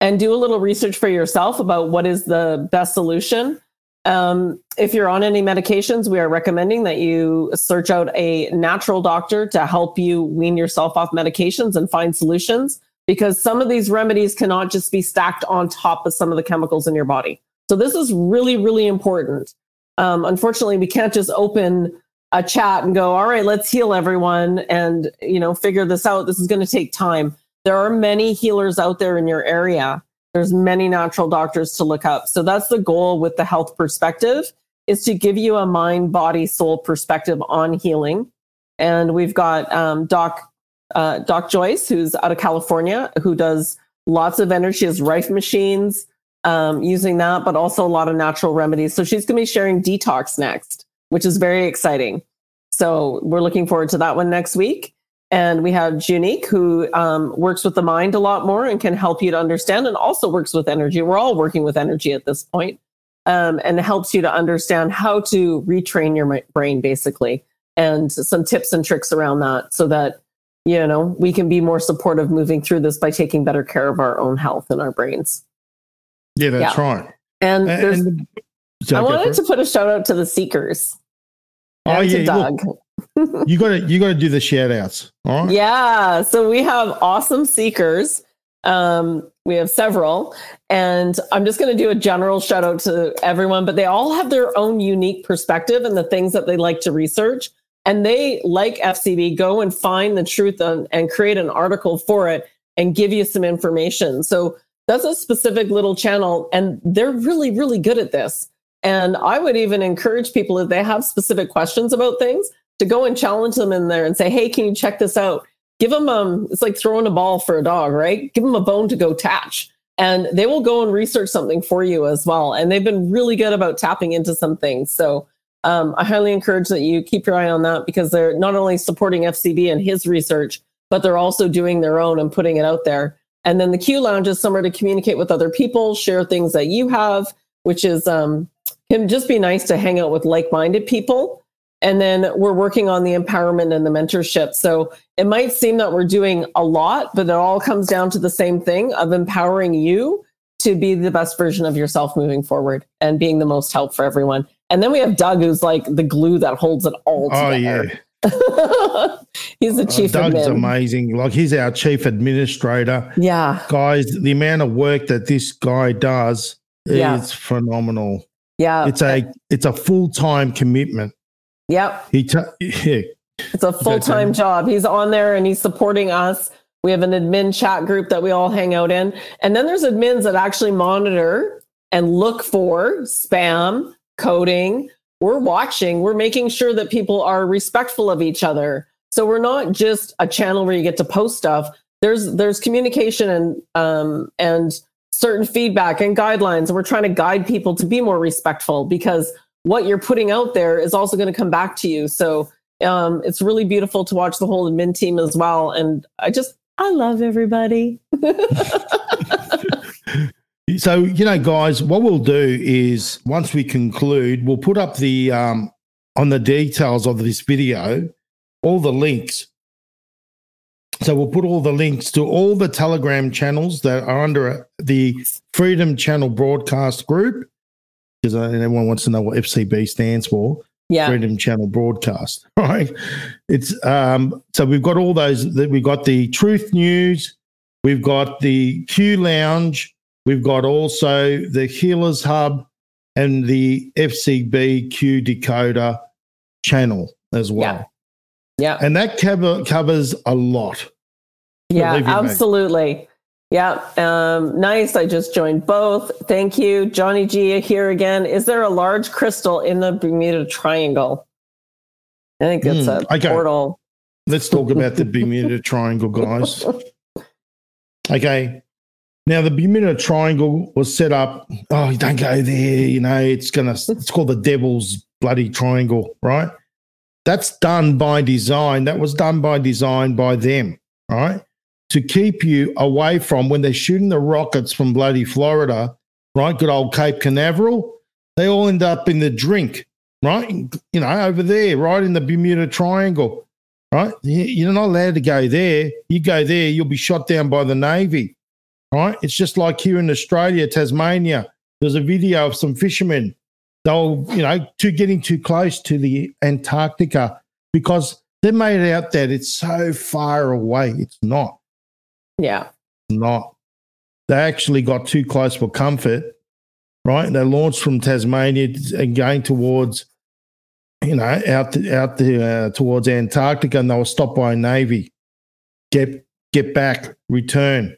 and do a little research for yourself about what is the best solution. Um, if you're on any medications, we are recommending that you search out a natural doctor to help you wean yourself off medications and find solutions because some of these remedies cannot just be stacked on top of some of the chemicals in your body. So this is really, really important. Um, unfortunately, we can't just open a chat and go, all right, let's heal everyone and, you know, figure this out. This is going to take time. There are many healers out there in your area. There's many natural doctors to look up. So that's the goal with the health perspective is to give you a mind, body, soul perspective on healing. And we've got um, Doc uh, Doc Joyce, who's out of California, who does lots of energy. Has Rife machines um, using that, but also a lot of natural remedies. So she's going to be sharing detox next, which is very exciting. So we're looking forward to that one next week. And we have Junique, who um, works with the mind a lot more and can help you to understand, and also works with energy. We're all working with energy at this point, um, and helps you to understand how to retrain your brain, basically, and some tips and tricks around that, so that you know we can be more supportive moving through this by taking better care of our own health and our brains. Yeah, that's yeah. right. And, and I wanted to put a shout out to the seekers. Oh yeah, Doug. Look, (laughs) you gotta you gotta do the shout outs. All right. Yeah. So we have awesome seekers. Um, we have several, and I'm just gonna do a general shout out to everyone, but they all have their own unique perspective and the things that they like to research. And they, like FCB, go and find the truth and, and create an article for it and give you some information. So that's a specific little channel, and they're really, really good at this. And I would even encourage people if they have specific questions about things to go and challenge them in there and say, "Hey, can you check this out?" Give them um, it's like throwing a ball for a dog, right? Give them a bone to go catch, and they will go and research something for you as well. And they've been really good about tapping into some things. So um, I highly encourage that you keep your eye on that because they're not only supporting FCB and his research, but they're also doing their own and putting it out there. And then the Q Lounge is somewhere to communicate with other people, share things that you have, which is um, can just be nice to hang out with like-minded people and then we're working on the empowerment and the mentorship. So it might seem that we're doing a lot, but it all comes down to the same thing of empowering you to be the best version of yourself moving forward and being the most help for everyone. And then we have Doug, who's like the glue that holds it all together. Oh, yeah. (laughs) he's the uh, chief. Uh, Doug's amazing. Like he's our chief administrator. Yeah, guys, the amount of work that this guy does yeah. is phenomenal. Yeah, it's a it's a full time commitment. Yep. He t- yeah. It's a full time job. He's on there and he's supporting us. We have an admin chat group that we all hang out in. And then there's admins that actually monitor and look for spam, coding. We're watching, we're making sure that people are respectful of each other. So we're not just a channel where you get to post stuff. There's there's communication and um and certain feedback and guidelines. And we're trying to guide people to be more respectful because what you're putting out there is also going to come back to you. So um, it's really beautiful to watch the whole admin team as well. And I just, I love everybody. (laughs) (laughs) so, you know, guys, what we'll do is once we conclude, we'll put up the, um, on the details of this video, all the links. So we'll put all the links to all the Telegram channels that are under the Freedom Channel broadcast group because everyone wants to know what FCB stands for. Yeah. Freedom Channel Broadcast. (laughs) Right. It's um, so we've got all those that we've got the Truth News, we've got the Q Lounge, we've got also the Healers Hub and the FCB Q Decoder channel as well. Yeah. yeah. And that cover, covers a lot. Yeah, absolutely. Me. Yeah, um, nice. I just joined both. Thank you. Johnny G here again. Is there a large crystal in the Bermuda Triangle? I think it's mm, a okay. portal. Let's talk about the (laughs) Bermuda Triangle, guys. (laughs) Okay. Now the Bermuda Triangle was set up. Oh, you don't go there. You know, it's gonna. It's called the Devil's Bloody Triangle, right? That's done by design. That was done by design by them, right? to keep you away from when they're shooting the rockets from bloody Florida, right? Good old Cape Canaveral. They all end up in the drink, right? You know, over there, right in the Bermuda Triangle, right? You're not allowed to go there. You go there, you'll be shot down by the Navy, right? It's just like here in Australia, Tasmania. There's a video of some fishermen. They'll, you know, to getting too close to the Antarctica because they made it out that it's so far away. It's not. Yeah. Not. They actually got too close for comfort, right? They launched from Tasmania and going towards, you know, out to, out to, uh, towards Antarctica, and they were stopped by a navy. Get get back, return.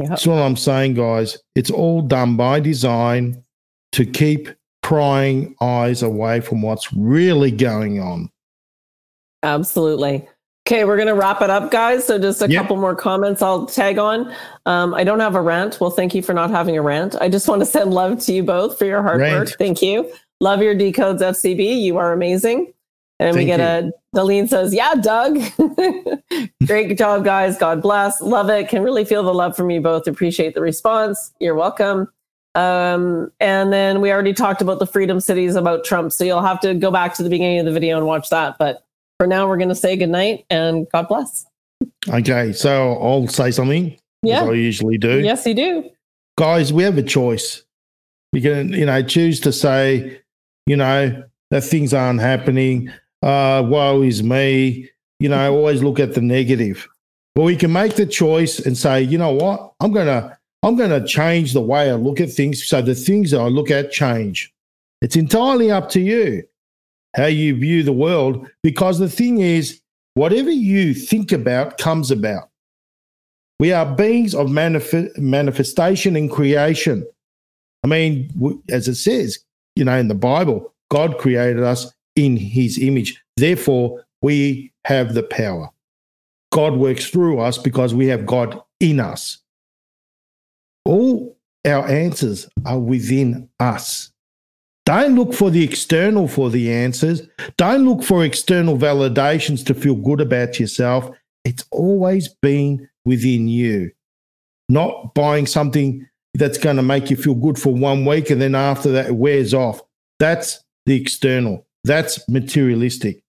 Yep. That's what I'm saying, guys. It's all done by design to keep prying eyes away from what's really going on. Absolutely. Okay, we're going to wrap it up, guys. So just a yep. couple more comments I'll tag on. Um, I don't have a rant. Well, thank you for not having a rant. I just want to (laughs) send love to you both for your hard rant. work. Thank you. Love your decodes FCB. You are amazing. And Thank we get you. a Deline says, Yeah, Doug. (laughs) Great job, guys. God bless. Love it. Can really feel the love from you both. Appreciate the response. You're welcome. Um, and then we already talked about the freedom cities about Trump. So you'll have to go back to the beginning of the video and watch that. But for now, we're going to say good night and God bless. Okay. So I'll say something. Yeah. I usually do. Yes, you do. Guys, we have a choice. We can, you know, choose to say, you know, that things aren't happening uh, woe is me. You know, always look at the negative. But we can make the choice and say, you know what, I'm gonna I'm gonna change the way I look at things so the things that I look at change. It's entirely up to you how you view the world, because the thing is, whatever you think about comes about. We are beings of manif- manifestation and creation. I mean, as it says, you know, in the Bible, God created us in his image. Therefore, we have the power. God works through us because we have God in us. All our answers are within us. Don't look for the external for the answers. Don't look for external validations to feel good about yourself. It's always been within you. Not buying something that's going to make you feel good for one week and then after that it wears off. That's the external. That's materialistic.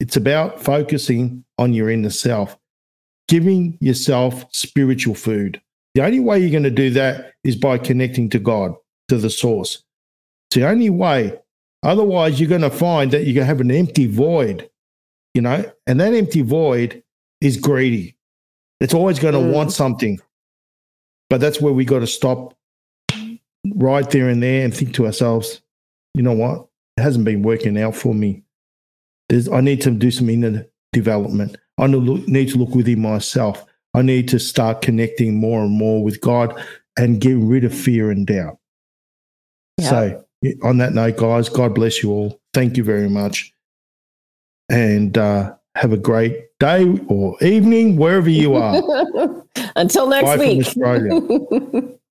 It's about focusing on your inner self, giving yourself spiritual food. The only way you're going to do that is by connecting to God, to the source. It's the only way. Otherwise, you're going to find that you're going to have an empty void, you know, and that empty void is greedy. It's always going to mm. want something. But that's where we got to stop right there and there and think to ourselves, you know what? It hasn't been working out for me. There's, I need to do some inner development. I need to look within myself. I need to start connecting more and more with God and get rid of fear and doubt. Yeah. So, on that note, guys, God bless you all. Thank you very much. And uh, have a great day or evening, wherever you are. (laughs) Until next Bye week. (laughs)